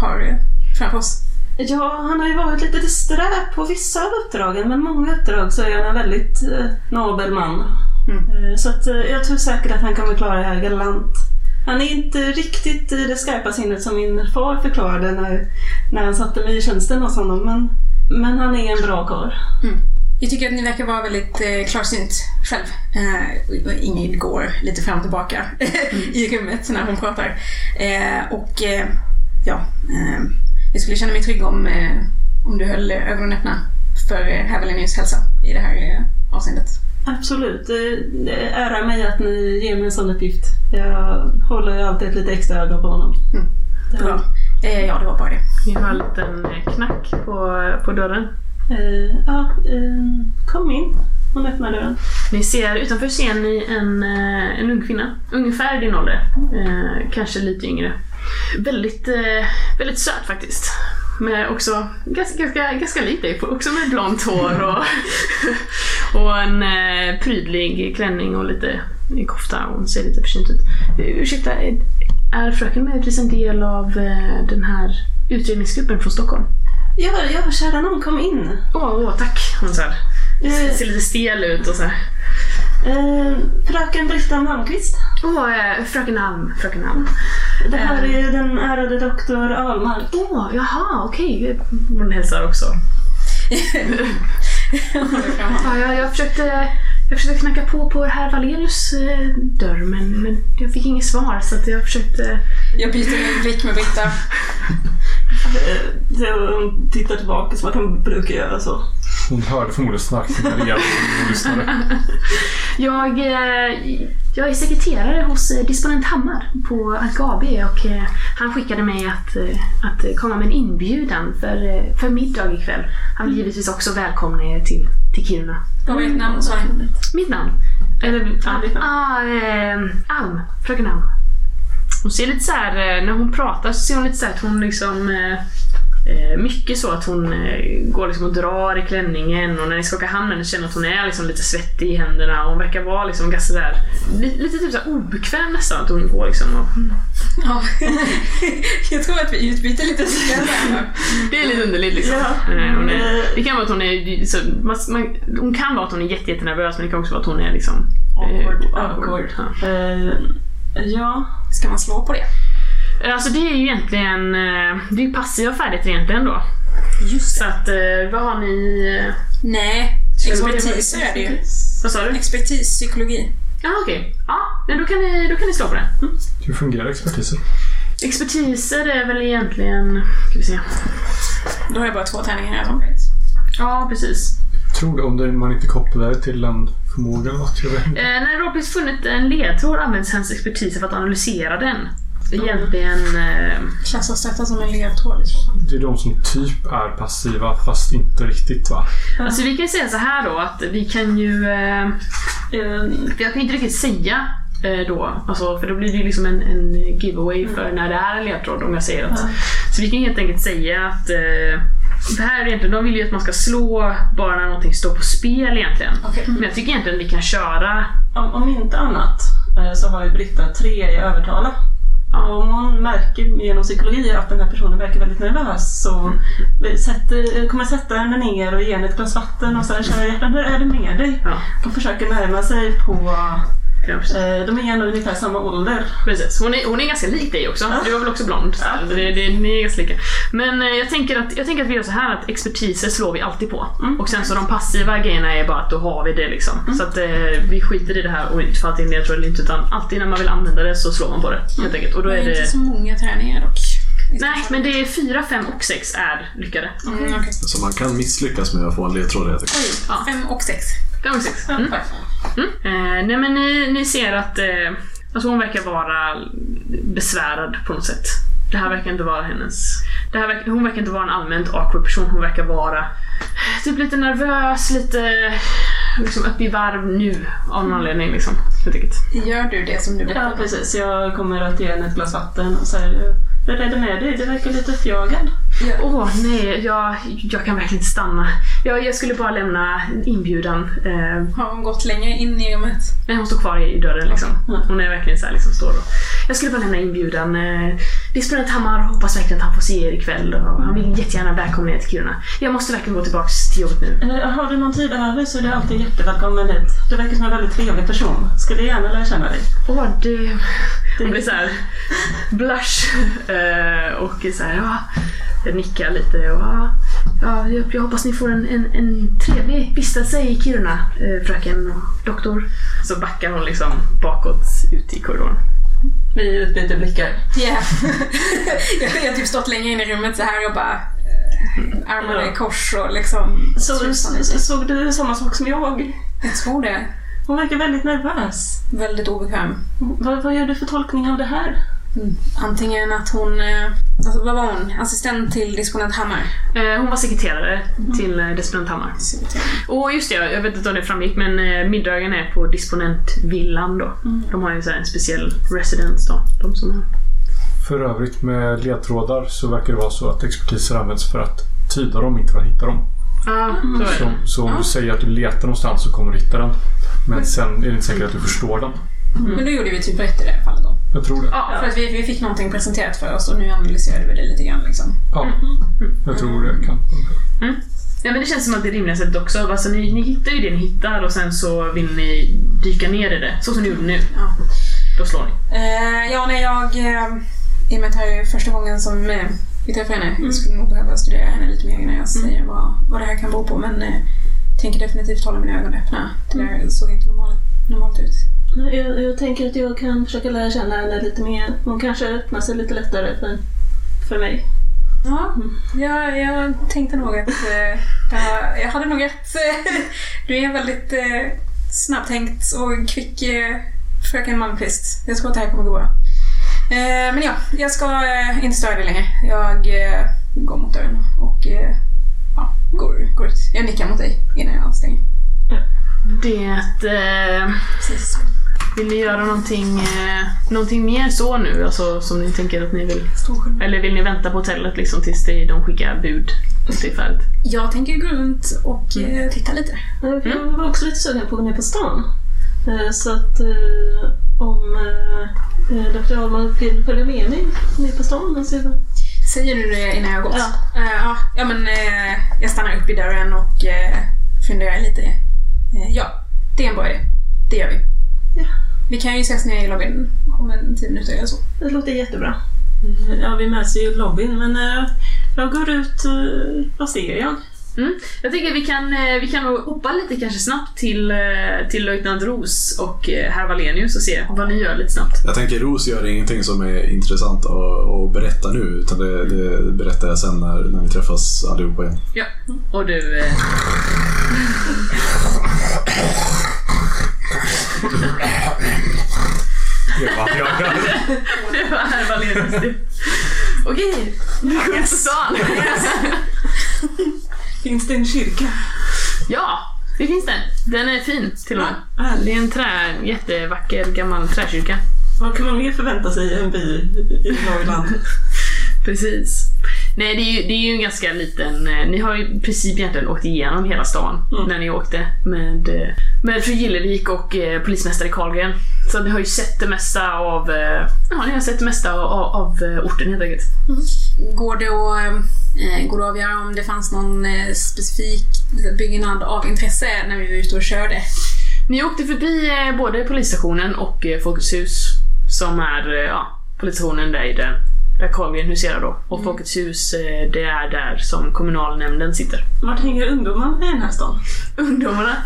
har eh, framför oss? Ja, han har ju varit lite disträ på vissa av uppdragen, men många uppdrag så är han en väldigt eh, nobel man. Mm. Eh, så att, eh, jag tror säkert att han kommer klara det här galant. Han är inte riktigt i det skarpa sinnet som min far förklarade när, när han satte mig i tjänsten hos honom, men, men han är en bra karl. Jag tycker att ni verkar vara väldigt eh, klarsynt själv. Eh, Ingrid går lite fram och tillbaka i rummet när hon pratar. Eh, och eh, ja, eh, jag skulle känna mig trygg om, eh, om du höll ögonen öppna för eh, herr Wallenius hälsa i det här eh, avseendet. Absolut. Ärar mig att ni ger mig en sån uppgift. Jag håller ju alltid ett lite extra öga på honom. Mm. Det Bra. Eh, ja, det var bara det. Vi har en liten eh, knack på, på dörren. Eh, ja, eh, kom in. Hon öppnar dörren. Ni ser, utanför ser ni en, eh, en ung kvinna. Ungefär din ålder. Kanske lite yngre. Väldigt, väldigt söt faktiskt. Men också ganska, ganska, ganska dig, också med blont hår och, och en eh, prydlig klänning och lite kofta. och Hon ser lite försynt ut. Ursäkta, är, fröken möjligtvis en del av eh, den här utredningsgruppen från Stockholm? Ja, ja, kära någon, kom in. Åh, åh tack. Hon så här, Eh, Ser lite stel ut och så här. Eh, fröken Britta Malmqvist. Åh, eh, fröken Alm. Fröken Alm. Det här är den ärade doktor Ahlmark. Åh, jaha, okej. Hon hälsar också. Ja, jag, jag, försökte, jag försökte knacka på på herr Valerius eh, dörr men, men jag fick inget svar så att jag försökte... Jag byter en blick med Britta. Eh, så hon tittar tillbaka som att hon brukar göra så. Hon hörde förmodligen igen när hon lyssnade. Jag, eh, jag är sekreterare hos eh, disponent Hammar på Agabe och eh, han skickade mig att, att komma med en inbjudan för, för middag ikväll. Han vill givetvis också välkomna er till, till Kiruna. Vad var ert namn sa du? Mitt namn? Eller, Ja, ditt namn. Ah, eh, Alm. Fröken Alm. Hon ser lite så här, eh, när hon pratar så ser hon lite så här att hon liksom mycket så att hon eh, går liksom och drar i klänningen och när ni skakar hand henne känner att hon är liksom lite svettig i händerna och hon verkar vara liksom ganska där, lite, typ så här obekväm nästan att hon går liksom och, Ja. Jag tror att vi utbyter lite där. Det är lite underligt liksom. Ja. Eh, hon är, Eh, det kan vara att hon är, så, man, man, hon kan vara att hon är jätte, jättenervös men det kan också vara att hon är liksom Awkward. eh, Awkward. Ja. eh, ja, Ska man slå på det? Alltså det är ju egentligen, eh, det är passiva färdigheter egentligen då. Just Så att, eh, vad har ni? eh, Nej, expertis är det ju. Vad sa du? Expertis, psykologi. Ja okej. Ja, men då kan, ni, då kan ni slå på det. Mm. Hur fungerar expertisen? Expertiser är väl egentligen, ska vi se. Då har jag bara två tärningar här som Ja precis. Jag tror det, om det, man inte kopplar det till en förmåga eller något. Jag vet inte. Eh, när Robis funnit en ledtråd används hennes expertis för att analysera den. Egentligen... Eh, Klassas detta som en ledtråd liksom? Det är de som typ är passiva fast inte riktigt va? alltså vi kan säga så här då att vi kan ju... Eh, eh, jag kan inte riktigt säga eh, då, alltså, för då blir det ju liksom en, en giveaway för när det är en ledtråd om jag säger att. Så vi kan helt enkelt säga att eh, det här är egentligen, de vill ju att man ska slå bara när någonting står på spel egentligen. Okej. Men jag tycker egentligen vi kan köra om, om inte annat eh, så har ju Britta tre i övertala. Ja. Om hon märker genom psykologi att den här personen verkar väldigt nervös så sätter, kommer sätta henne ner och ge henne ett glas vatten och säga kära hjärtan, hur är det med dig? Ja. Och försöker närma sig på, Eh, de är ändå ungefär samma ålder. Precis. Hon är, hon är ganska lik dig också. Du var väl också blond? Ja. Det, det, ni är ganska lika. Men eh, jag tänker, att, jag tänker att vi gör så här att expertiser slår vi alltid på. Mm. Och sen så de passiva grejerna är bara att då har vi det liksom. Mm. Så att eh, vi skiter i det här och inte för att det är eller inte utan alltid när man vill använda det så slår man på det. Mm. Helt enkelt. Och då är det är inte så många träningar dock. Nej, men det är 4, 5 och 6 är lyckade. Mm, okay. Så man kan misslyckas med att få en ledtråd helt enkelt. 5 och 6. Där var vi sex. Mm. Mm. Eh, nej men ni, ni ser att eh, alltså hon verkar vara besvärad på något sätt. Det här verkar inte vara hennes... Det här verkar, hon verkar inte vara en allmänt awkward person, hon verkar vara eh, typ lite nervös, lite liksom uppe i varv nu av någon anledning. Liksom, Gör du det som du berättade? Ja precis, jag kommer att ge henne ett glas vatten och så här, eh, hur är det med dig? Du verkar lite förjagad. Åh nej, jag, jag kan verkligen inte stanna. Jag, jag skulle bara lämna inbjudan. Eh, Har hon gått längre in i rummet? Nej, hon står kvar i, i dörren liksom. Hon är verkligen så här, liksom, står och... Jag skulle bara lämna inbjudan. Eh, disponent Hammar hoppas verkligen att han får se er ikväll och han vill jättegärna välkomna er till Kiruna. Jag måste verkligen gå tillbaks till jobbet nu. Eh, Har du någon tid över så är du alltid jättevälkommen hit. Du verkar som en väldigt trevlig person. Skulle gärna lära känna dig. Åh, det... Hon blir så här blush eh, och så här, ja, jag nickar lite och ja, ja, jag, jag hoppas ni får en, en, en trevlig vistelse i Kiruna, eh, fröken och doktor. Så backar hon liksom bakåt ut i korridoren. Vi utbyter blickar. Ja. jag har typ stått länge in i rummet så här och bara eh, armarna i kors och liksom så, såg du samma sak som jag? Jag tror det. Hon verkar väldigt nervös. Väldigt obekväm. Vad, vad gör du för tolkning av det här? Mm. Antingen att hon, eh, alltså vad var hon? Assistent till disponent Hammar. Eh, hon var sekreterare till eh, disponent Hammar. Och just det, jag vet inte om det framgick men eh, middagen är på disponentvillan då. De har ju så här en speciell residence då. De som har. För övrigt med ledtrådar så verkar det vara så att expertiser används för att tyda dem, inte för att hitta dem. Ja, så är Så, om du säger att du letar någonstans så kommer du hitta den. Men sen är det inte säkert att du förstår den. Men då gjorde vi typ rätt i det här fallet då. Jag tror det. Ja, För att vi, vi fick någonting presenterat för oss och nu analyserade vi det lite grann liksom. Ja, jag tror det kan funka. Ja men det känns som att det är rimliga sättet också. Alltså, ni, ni hittar ju det ni hittar och sen så vill ni dyka ner i det. Så som ni gjorde nu. Ja. Då slår ni. Eh, ja, när jag... Eh, I och med att det här är första gången som eh, vi träffar henne. Jag skulle nog behöva studera henne lite mer innan jag säger vad, vad det här kan bero på. Men eh, tänker definitivt hålla mina ögon öppna. Det där såg inte normalt, normalt ut. Jag, jag tänker att jag kan försöka lära känna henne lite mer. Hon kanske öppnar sig lite lättare för, för mig. Ja, jag, jag tänkte nog att eh, jag, jag hade nog rätt. du är väldigt eh, snabbtänkt och kvick eh, fröken Malmqvist. Jag tror att det här kommer gå bra. Eh, men ja, jag ska eh, inte störa dig längre. Jag eh, går mot dörren och eh, ja, går, går ut. Jag nickar mot dig innan jag stänger. Det... Eh, Precis. vill ni göra någonting, eh, någonting mer så nu? Alltså som ni tänker att ni vill... Eller vill ni vänta på hotellet liksom tills det, de skickar bud? Färdigt? Jag tänker gå runt och eh, titta lite. Jag var också lite sugen på att gå ner på stan. Eh, Så att eh, om eh, Dr. Ahlman vill följa med mig ner på stan och se vad... Säger du det innan jag har gått? Ja. Eh, ja, ja, men eh, jag stannar upp i dörren och uh, funderar lite. Ja, det är en bra idé. Det gör vi. Ja. Vi kan ju ses nere i lobbyn om en tio minuter eller så. Det låter jättebra. Ja, vi möts ju i lobbyn men jag går ut... Vad ser jag? Mm. Jag tycker vi kan, eh, vi kan hoppa lite kanske snabbt till, eh, till löjtnant Ros och eh, herr Wallenius och se vad ni gör lite snabbt. Jag tänker Ros gör ingenting som är intressant att, att berätta nu utan det, det berättar jag sen när, när vi träffas allihopa igen. Ja, och du... Eh, Det var herr Wallenius det. Okej, nu går vi på stan. Finns det en kyrka? Ja, det finns det. Den är fin till och med. Härligt. Det är en trä, jättevacker gammal träkyrka. Vad kan man mer förvänta sig i en by i Norrland? Precis. Nej, det är, ju, det är ju en ganska liten... eh, Ni har ju i princip egentligen åkt igenom hela stan Mm. när ni åkte med, eh, med fru Gillevik och eh, polismästare Karlgren. Så ni har ju sett det mesta av... eh, Ja, ni har sett det mesta av, av eh, orten helt enkelt. Går det, att, eh, går det att avgöra om det fanns någon eh, specifik byggnad av intresse när vi var ute och körde? Ni åkte förbi eh, både polisstationen och Folkets hus som är ja, polisstationen där, i den, där Karlgren huserar då. Och Folkets hus eh, det är där som kommunalnämnden sitter. Vart hänger ungdomarna i den här stan? ungdomarna.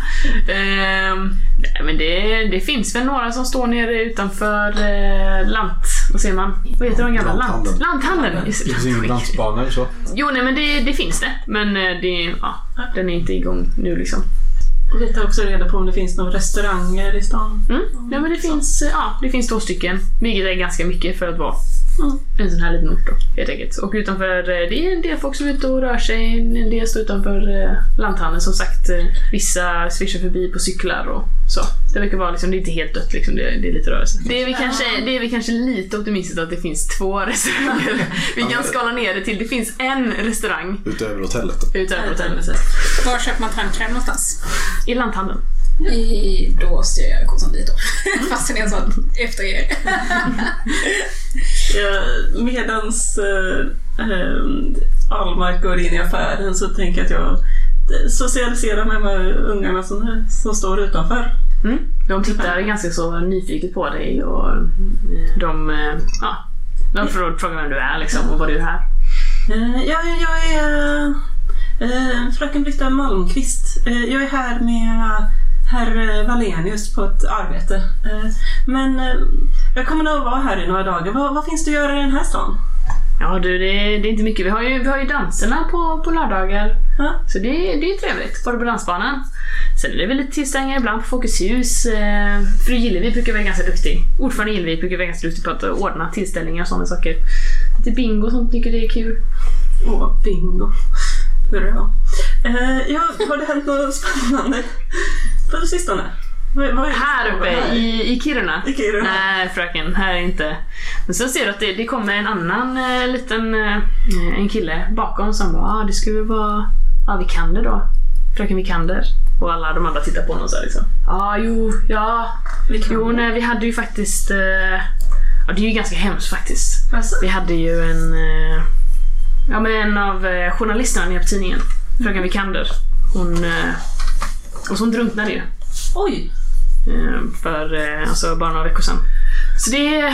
Ehm, nej, men det, det finns väl några som står nere utanför eh, lant... Vad säger man? Vad heter de gamla? Lant, Lanthandeln. lanthandeln. Det finns ingen skit. dansbana eller så. Jo, nej men det, det finns det. Men eh, det, ja, den är inte igång nu liksom. Och vi tar också reda på om det finns några restauranger i stan. Mm. Nej, men det finns, eh, ja, det finns två stycken. Vilket är ganska mycket för att vara Mm. en sån här liten ort då, helt enkelt. Och utanför, eh, det är en del folk som är ute och rör sig. En del står utanför eh, lanthandeln som sagt. Eh, Vissa svischar förbi på cyklar och så. Det verkar vara liksom, det är inte helt dött liksom, det, det är lite rörelse. Det är, väl kanske, det är väl kanske lite optimistiskt att det finns två restauranger. Vi kan skala ner det till, det finns en restaurang Utöver hotellet. Då. utanför hotellet. Var köper man tandkräm någonstans? I lanthandeln. I, då styr jag kossan dit då. Fast den är så efter er. Ja, medans eh, eh, Almark går in i affären så tänker jag att jag socialiserar med de här ungarna som, som står utanför. Mm. De tittar ganska så nyfiket på dig och eh, de, ja, de frå- frågar vem du är liksom och vad du gör här. Eh, jag, är eh, fröken Britta Malmqvist. Jag är här med herr Wallenius på ett arbete. Eh, men eh, jag kommer nog vara här i några dagar. Vad, vad finns det att göra i den här stan? Ja du, det, det är inte mycket. Vi har ju, vi har ju danserna på, på lördagar. Ja. Så det, det är trevligt, både på dansbanan. Sen är det väl lite tillställningar ibland på Folkets hus. Eh, fru Gillevik brukar vara ganska duktig. Ordförande Gillevik brukar vara ganska duktig på att ordna tillställningar och sådana saker. Lite bingo och sånt tycker det är kul. Åh, bingo. Bra. Eh, ja, har det hänt något spännande på sistone? Vad, vad Här uppe här? i, i Kiruna? I Kiruna? Nej fröken, här är inte. Men sen ser du att det, det kommer en annan eh, liten eh, en kille bakom som bara ah, det skulle vara, ja Vikander då. Fröken Vikander. Och alla de andra tittar på honom så här liksom. Ja, ah, jo, ja. Vi kan- Jo, nej, vi hade ju faktiskt, eh, ja det är ju ganska hemskt faktiskt. Alltså, Vi hade ju en, eh, ja men en av eh, journalisterna nere på tidningen fröken Vikander. Hon, eh, och hon drunknade ju. Oj! eh, För eh, alltså bara några veckor sedan. Så det,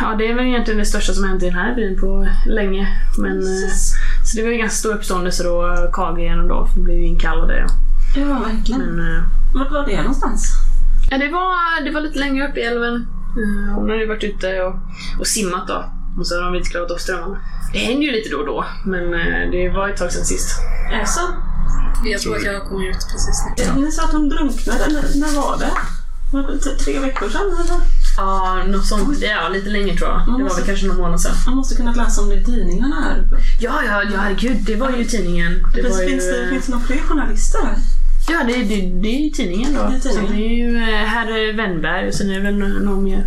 ja, det är väl egentligen det största som hänt i den här byn på länge. Men, eh, så det var ju ganska stor uppståndelse då, KG igen då, för vi blev ju inkallade. Ja, verkligen. Men, Vart var det någonstans? Ja, det var, det var lite längre upp i älven. Hon hade ju varit ute och, och simmat då. Och så har de inte klarat av strömmarna. Det händer ju lite då och då, men eh, det var ett tag sedan sist. Alltså, Jag tror att jag kommer ut precis nu. ni sa att hon drunknade. När, när var det? Var det t- tre veckor sedan eller? Ja, något sånt. Det var lite längre tror jag. Det var väl kanske någon månad sedan. Man måste kunnat läsa om det i tidningarna här. Ja, ja, ja herregud. Det var ju tidningen. Det finns, var ju, finns, det, finns det några fler journalister här? Ja, det, det, det är ju tidningen då. Det är tidningen. Så det är ju eh, herr Wennberg och sen är det väl någon mer.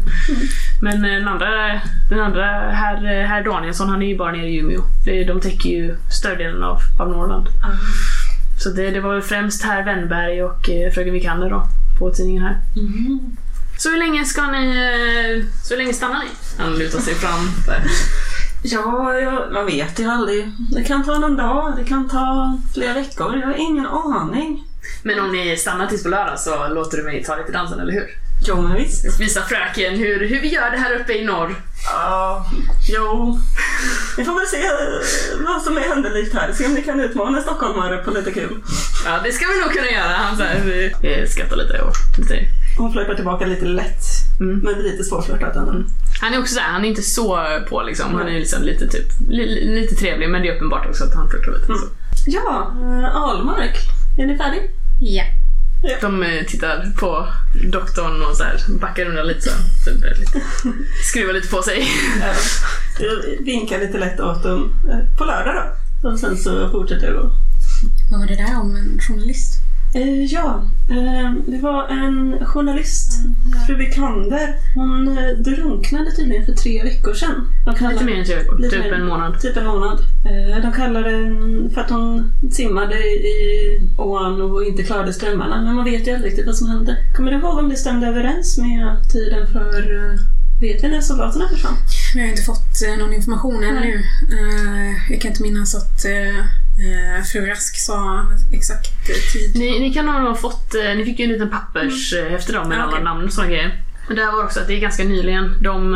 Men eh, den andra, den andra herr, eh, herr Danielsson, han är ju bara nere i Umeå. Det, de täcker ju större delen av, av Norrland. Så det, det var väl främst herr Wennberg och eh, fröken Vikander då, på tidningen här. Mm. Så hur länge ska ni... Så hur länge stannar ni? Han lutar sig fram. Där. Ja, jag, man vet ju aldrig. Det kan ta någon dag, det kan ta flera veckor. Jag har ingen aning. Men om ni stannar tills på lördag så låter du mig ta lite dansen, eller hur? Jo, men visst. Visa fröken hur, hur vi gör det här uppe i norr. Ja, jo. Vi får väl se vad som är händelseligt här. Se om ni kan utmana stockholmare på lite kul. Ja, det ska vi nog kunna göra. Han så här, skrattar lite och lite. Hon flörtar tillbaka lite lätt. Mm. Men lite svårflörtat ändå. Han är också så här, han är inte så på liksom. Han är liksom lite typ, li, li- lite trevlig men det är uppenbart också att han flörtar lite. Så. Ja, eh, Almark. Är ni färdig? Ja. De eh, tittar på doktorn och så här, backar undan lite så. typ, eh, lite, skruvar lite på sig. Ja. Jag vinkar lite lätt åt dem. Eh, På lördag då. Och sen så fortsätter jag då. Vad var det där om en journalist? Eh, ja, eh, det var en journalist, fru Vikander. Hon eh, drunknade tydligen för tre veckor sedan. De kallar- Lite mer än tre veckor, Lite typ mer. en månad. Typ en månad. Eh, de kallade den för att hon simmade i ån och inte klarade strömmarna. Men man vet ju aldrig riktigt vad som hände. Kommer du ihåg om det stämde överens med tiden för... Vet vi när soldaterna försvann? Vi har inte fått eh, någon information ännu. Eh, jag kan inte minnas att eh, fru Rask sa exakt tid. Ni, ni kan ha fått, ni fick ju en liten pappershäfte då med Ja, alla okej. namn och sådana grejer. Men det här var också att det är ganska nyligen. De,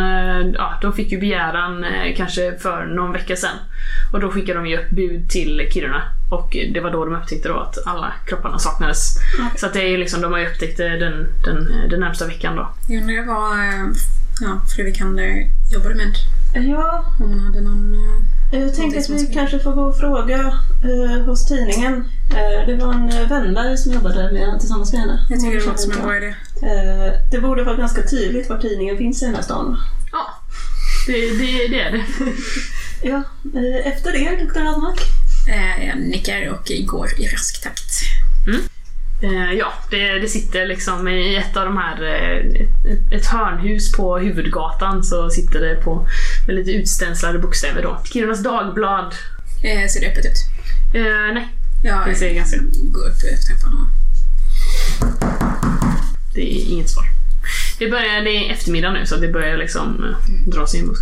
ja, de fick ju begäran kanske för någon vecka sedan. Och då skickade de ju upp bud till Kiruna. Och det var då de upptäckte då att alla kropparna saknades. Okej. Så att det är ju liksom, de har ju upptäckt det den, den, den närmsta veckan då. Jag undrar vad ja, fru Vikander jobbade med. Ja, Om hon hade någon... eh, jag tänkte att vi kanske får gå och fråga eh, hos tidningen. Eh, det var en eh, Wennberg som jobbade med, tillsammans med henne. Jag tycker det låter som en bra idé. Eh, det borde vara ganska tydligt var tidningen finns i den här stan. Ja, det, det, det är det. Ja, eh, efter det, doktor Almark. Eh, jag nickar och går i rask takt. Eh, ja, det, det sitter liksom i ett av de här, eh, ett, ett hörnhus på huvudgatan så sitter det på med lite utstenslade bokstäver då. Kirunas Dagblad. Eh, ser det öppet ut? Eh, nej, Jag det ser ganska... går upp och träffar honom. Det är inget svar. Det börjar, det är eftermiddag nu så det börjar liksom eh, dra sig in mot.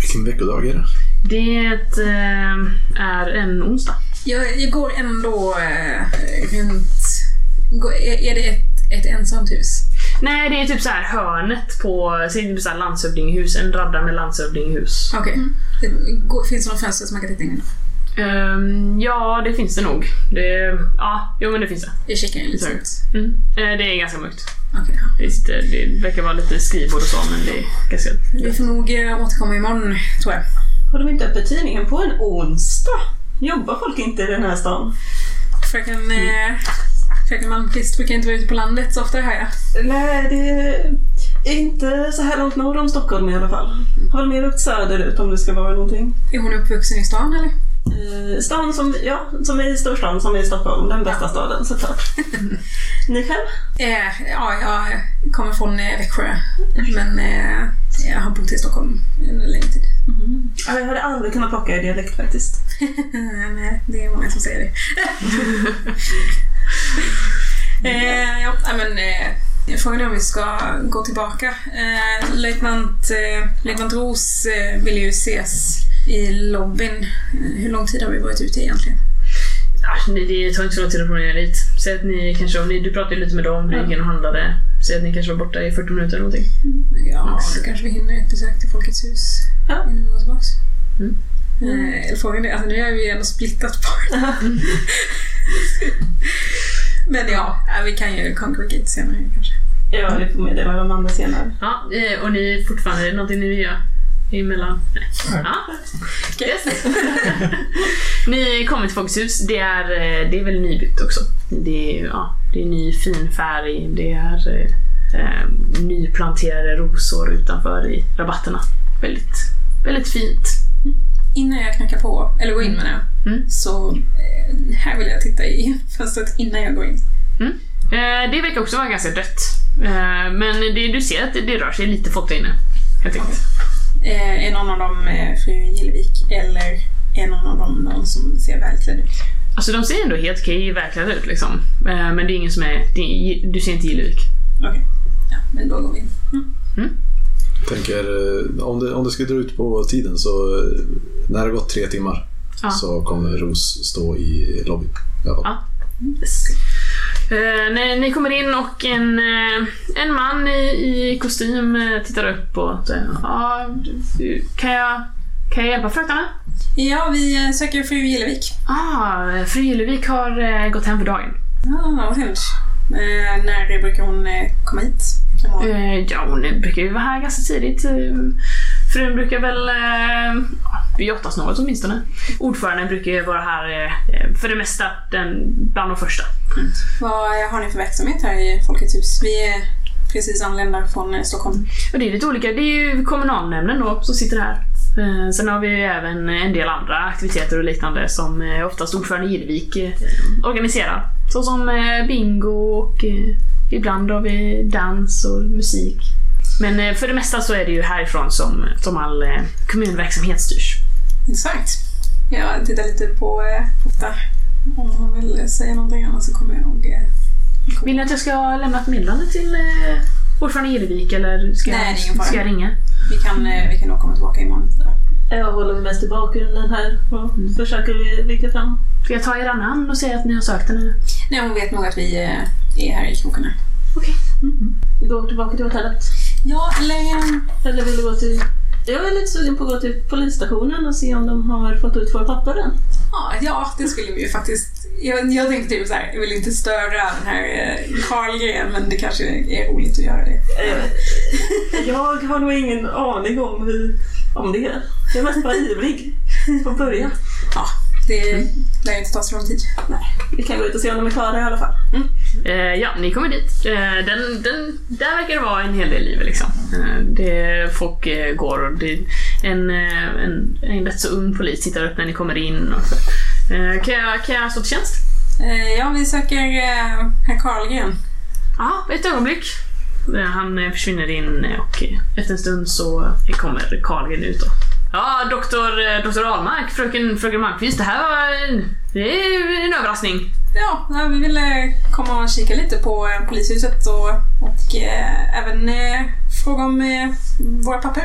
Vilken veckodag är det? Det eh, är en onsdag. Jag, jag går ändå eh, runt... Är, det ett, ett ensamt hus? Nej, det är typ så här hörnet på, så typ så här landshövdingehus, en radda med landshövdingehus. Okej. Det går- Finns det något fönster som man kan titta in? Ehm, ja, det finns det nog. Det, ja, jo men det finns det. Jag kikar in lite. Mm. Eh, det är ganska mörkt. Okej, ja. Det, det verkar vara lite skrivbord och så, men det är ganska... Vi får nog eh, återkomma imorgon, tror jag. Har de inte öppet tidningen på en onsdag? Jobbar folk inte i den här stan? Fröken, eh, fröken Malmqvist brukar inte vara ute på landet så ofta, hör jag. Nej, det är inte så här långt norr om Stockholm i alla fall. Har väl mer åkt söderut om det ska vara någonting. Är hon uppvuxen i stan, eller? Eh, stan som, ja, som är i storstan, som är i Stockholm. Den bästa staden såklart. Ni själv? Eh, ja, jag kommer från eh, Växjö. Men eh, jag har bott i Stockholm en längre tid. Ja, jag hade aldrig kunnat plocka i dialekt faktiskt. Nej, det är många som säger det. eh, ja, men eh, frågan är om vi ska gå tillbaka. Eh, löjtnant, eh, löjtnant Ros eh, vill ju ses i lobbyn. Hur lång tid har vi varit ute egentligen? Ni- det tar inte så lång tid att promenera dit. Säg att ni kanske, om ni, du pratade lite med dem, du gick in och handlade. Säg att ni kanske var borta i 40 minuter eller någonting. Ja, då kanske vi hinner ett besök till Folkets hus Ja. innan vi går tillbaks. Mm. Eh, eller frågan är, alltså nu är vi ju ändå splittat på Men ja, ja, vi kan ju Conquer Gate senare kanske. Ja, vi får meddela de andra senare. Ja, eh, och ni fortfarande, är det någonting ni vill göra? Emellan? Nej. Ja. Yes. ni kommer till Folkets hus. Det är, eh, det är väl nybyggt också. Det är, ja, det är ny fin färg. Det är eh, eh, nyplanterade rosor utanför i rabatterna. Väldigt, väldigt fint. Innan jag knackar på, eller går in menar jag, Mm. så eh, här vill jag titta i fönstret innan jag går in. Eh, det verkar också vara ganska dött. Eh, men det, du ser att det, det rör sig lite folk där inne. Helt enkelt. Eh, är någon av dem eh, fru Gillevik eller är någon av dem någon som ser välklädd ut? Alltså de ser ändå helt okej välklädda ut liksom. Eh, men det är ingen som är... Du ser inte Gillevik. Okej. Ja, men då går vi in. Tänker, eh, om det, om det ska dra ut på tiden så när det har gått tre timmar Ja. så kommer Ros stå i lobbyn. fall. Ja. Yes. Eh, ni, ni kommer in och en, eh, en man i, i kostym eh, tittar upp och säger ja, du- kan, jag, kan jag hjälpa fröknarna? Ja, vi eh, söker fru Gillevik. Ah, fru Gyllevik har gått hem för dagen. Ja, vad trevligt. Eh, när brukar hon komma hit? Eh, ja, hon brukar ju vara här ganska tidigt. Frun brukar väl... Eh, vid åttasnåret åtminstone. Ordföranden brukar ju vara här eh, för det mesta den, bland de första. Vad eh, har ni för verksamhet här i Folkets hus? Vi är precis anlända från eh, Stockholm. Och det är lite olika. Det är ju kommunalnämnden då som sitter här. Eh, Sen har vi ju även en del andra aktiviteter och liknande som eh, oftast ordförande Gillvik eh, organiserar. Såsom bingo och ibland har vi dans och musik. Men eh, för det mesta så är det ju härifrån som, som all eh, kommunverksamhet styrs. Intressant. Jag tittar lite på eh, Putta. Om hon vill säga någonting annat så kommer jag nog... Vill ni att jag ska lämna ett meddelande till ordförande Gillvik eller ska, Nej, jag, ska jag ringa? vi, kan, vi kan nog komma tillbaka imorgon. Jag håller mest i bakgrunden här och försöker vi vicka fram. Ska jag ta era namn och säga att ni har sökt henne? Nej, hon vet nog att vi är här i krokarna. Vi går tillbaka till hotellet. Ja, eller... eh, Eller vill du gå till... Jag är lite sugen på att gå till polisstationen och se om de har fått ut våra papper än. Ja, ja, det skulle vi ju faktiskt... Jag, jag tänkte typ så här, jag vill inte störa den här eh, Carlgren, men det kanske är roligt att göra det. Eh, Jag har nog ingen aning om, hur, om det. Jag är mest bara ivrig på att börja. Ja, det lär ju inte ta så lång tid. Vi kan gå ut och se om de är klara i alla fall. Eh, ja, ni kommer dit. Eh, den, den, där verkar det vara en hel del liv liksom. Eh, det, folk eh, går och det, en, eh, en, en rätt så ung polis tittar upp när ni kommer in. Och. Eh, kan, jag, kan jag stå till tjänst? Ja, vi söker herr Carlgren. Ja, ett ögonblick. Han försvinner in och efter en stund så kommer Carlgren ut. Och, ja, doktor, eh, doktor Ahlmark, fröken, fröken Malmqvist, det här var en, det är en överraskning. Ja, vi ville komma och kika lite på eh, polishuset och, och eh, även eh, fråga om eh, våra papper.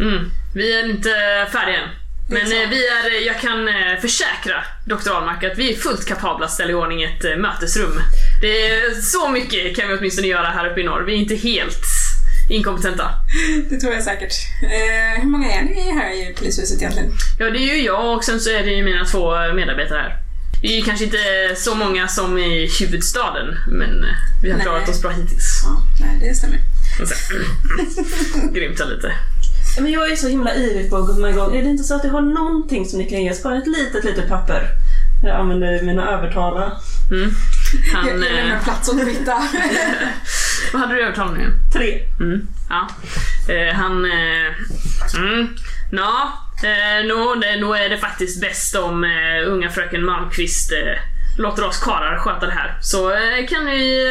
Mm, vi är inte färdiga än. Men eh, vi är, eh, jag kan eh, försäkra Dr. Ahlmark att vi är fullt kapabla att ställa i ordning ett eh, mötesrum. Det är så mycket kan vi åtminstone göra här uppe i norr. Vi är inte helt inkompetenta. Det tror jag säkert. Eh, hur många är ni här i polishuset egentligen? Ja, det är ju jag och sen så är det ju mina två medarbetare här. Vi är kanske inte så många som i huvudstaden, men eh, vi har Nej. klarat oss bra hittills. Ja, nej, det stämmer. Grymta lite. Men jag är så himla ivrig på att komma igång. Är det inte så att du har någonting som ni kan ge oss? Bara ett litet, litet papper. Jag använder mina övertalare. Mm. Han, jag, lämnar plats åt Britta. Vad hade du övertalningen? Tre. Mm, ja. Eh, han... Eh, mm, Nå, eh, det, nå är det faktiskt bäst om eh, unga fröken Malmqvist eh, låter oss karlar sköta det här. Så eh, kan ni...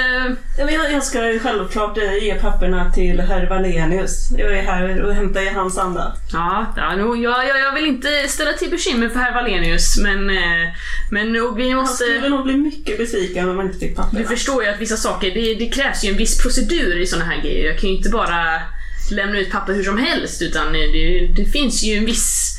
Eh, jag, jag ska självklart eh, ge papperna till herr Wallenius. Jag är här och hämtar i hans anda. ja, jag, jag, jag vill inte ställa till bekymmer för herr Wallenius, men, eh, men nog, vi Han måste... skulle nog bli mycket besviken om man inte fick Du papperna. förstår ju att vissa saker, det, det krävs ju en viss procedur i såna här grejer. Jag kan ju inte bara lämna ut papper hur som helst, utan det, det finns ju en viss...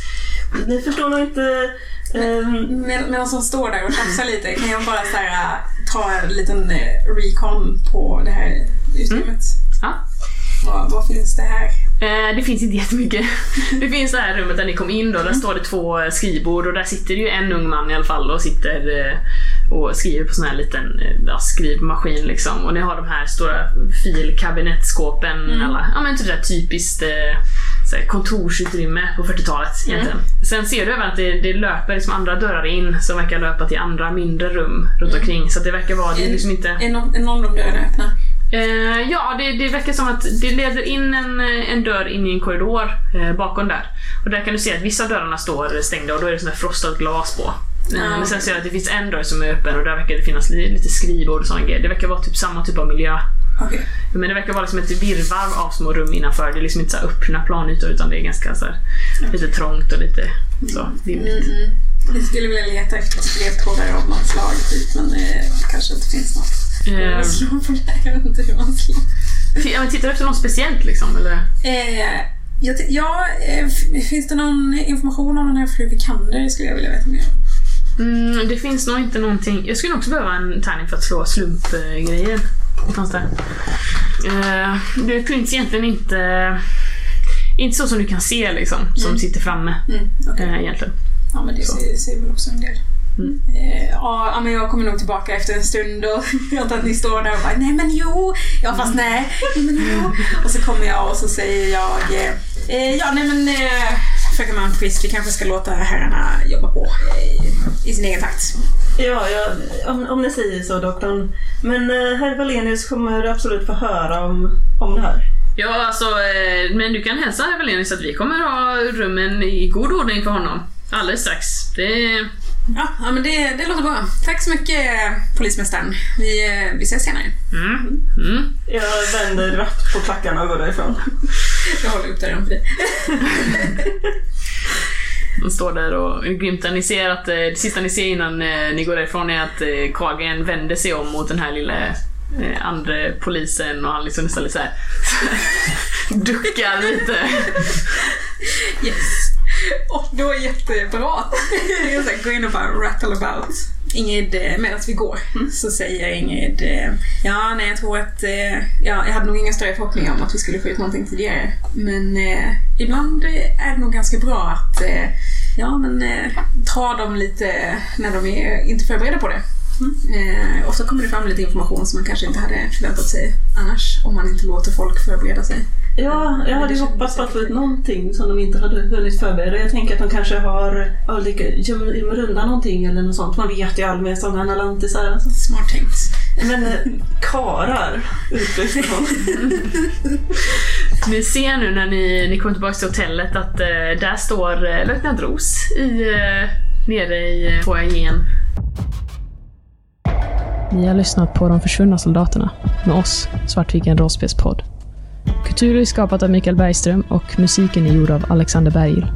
Ni förstår nog inte Ehm, Med, medan de står där och tjafsar lite kan jag bara så här, äh, ta en liten eh, recon på det här utrymmet. Ja. Vad, vad finns det här? Eh, det finns inte jättemycket. Det finns det här rummet där ni kom in då, där står det två skrivbord och där sitter ju en ung man i alla fall och sitter eh, och skriver på sån här liten eh, ja, skrivmaskin liksom. Och ni har de här stora filkabinettskåpen, alla, ja men typ det här typiskt eh, så kontorsutrymme på 40-talet egentligen. Sen ser du även att det, det löper liksom andra dörrar in som verkar löpa till andra mindre rum runt omkring. Så att det verkar vara, det är liksom inte... Är någon, är någon av dörrarna öppna? Eh, ja, det, det verkar som att det leder in en, en dörr in i en korridor eh, bakom där. Och där kan du se att vissa av dörrarna står stängda och då är det sån här frostat glas på. Eh, Ja, men sen ser jag att det finns en dörr som är öppen och där verkar det finnas li, lite skrivbord och sådana grejer. Det verkar vara typ samma typ av miljö. Okej. Men det verkar vara liksom ett virrvarr av små rum innanför. Det är liksom inte så öppna planytor utan det är ganska så här, lite trångt och lite så Mm, dimmigt. mm. Vi skulle vilja leta efter ledtrådar av något slag typ, men det kanske inte finns något. Eh, Jag slår på det här, jag vet inte hur man slår. ja, men tittar du efter något speciellt liksom? Eller? Eh, jag t- ja, eh, finns det någon information om den här fru Vikander skulle jag vilja veta mer om. Mm, det finns nog inte någonting. Jag skulle också behöva en tärning för att slå slumpgrejer. Det fanns. Eh, det finns egentligen inte... Inte så som du kan se liksom, som sitter framme Mm, okej. eh, egentligen. Ja, men det säger, säger väl också en del. Mm. Eh, ja, men jag kommer nog tillbaka efter en stund och jag antar att ni står där och bara nej men jo, ja fast nej, nej men jo. Och så kommer jag och så säger jag eh, ja nej men fröken Malmqvist vi kanske ska låta herrarna jobba på i sin egen takt. ja, ja om, om ni säger så doktorn. Men eh, herr Valenius kommer absolut få höra om, om det här. Ja, alltså, eh, men du kan hälsa herr Wallenius att vi kommer ha rummen i god ordning för honom. Alldeles strax. Det... Ja, ja men det, det låter bra. Tack så mycket polismästaren. Vi, eh, vi ses senare. Mm. Mm. Jag vänder rappt på klackarna och går därifrån. Jag håller upp dörren för dig. De står där och grymtar. Ni ser att eh, det sista ni ser innan eh, ni går därifrån är att Carlgren vänder sig om mot den här lilla andra polisen och han liksom nästan lite så här duckar lite. Yes. Och då är jättebra. Jag går in och bara rattle about. Ingrid, eh, medan vi går, så säger Ingrid eh, Ja, nej jag tror att eh, ja, jag hade nog inga större förhoppningar om att vi skulle få ut någonting tidigare. Men eh, ibland är det nog ganska bra att eh, ja, men, eh, ta dem lite när de är inte förberedda på det. Eh, ofta kommer det fram lite information som man kanske inte hade förväntat sig annars om man inte låter folk förbereda sig. Ja, jag hade ju hoppats på att få ut någonting som de inte hade hunnit förbereda. Jag tänker att de kanske har gömmer gömmer undan någonting eller något sånt. Man vet ju aldrig med sådana här lantisar. Alltså. Smart tänkt. Men eh, karar utbyggd från. Ni ser nu när ni, ni kommer tillbaka till hotellet att eh, där står eh, löjtnant Ros i, eh, nere i eh, foajén. Ni har lyssnat på De försvunna soldaterna med oss, Svartviken rollspelspodd. Kulturen är skapat av Mikael Bergström och musiken är gjord av Alexander Bergil.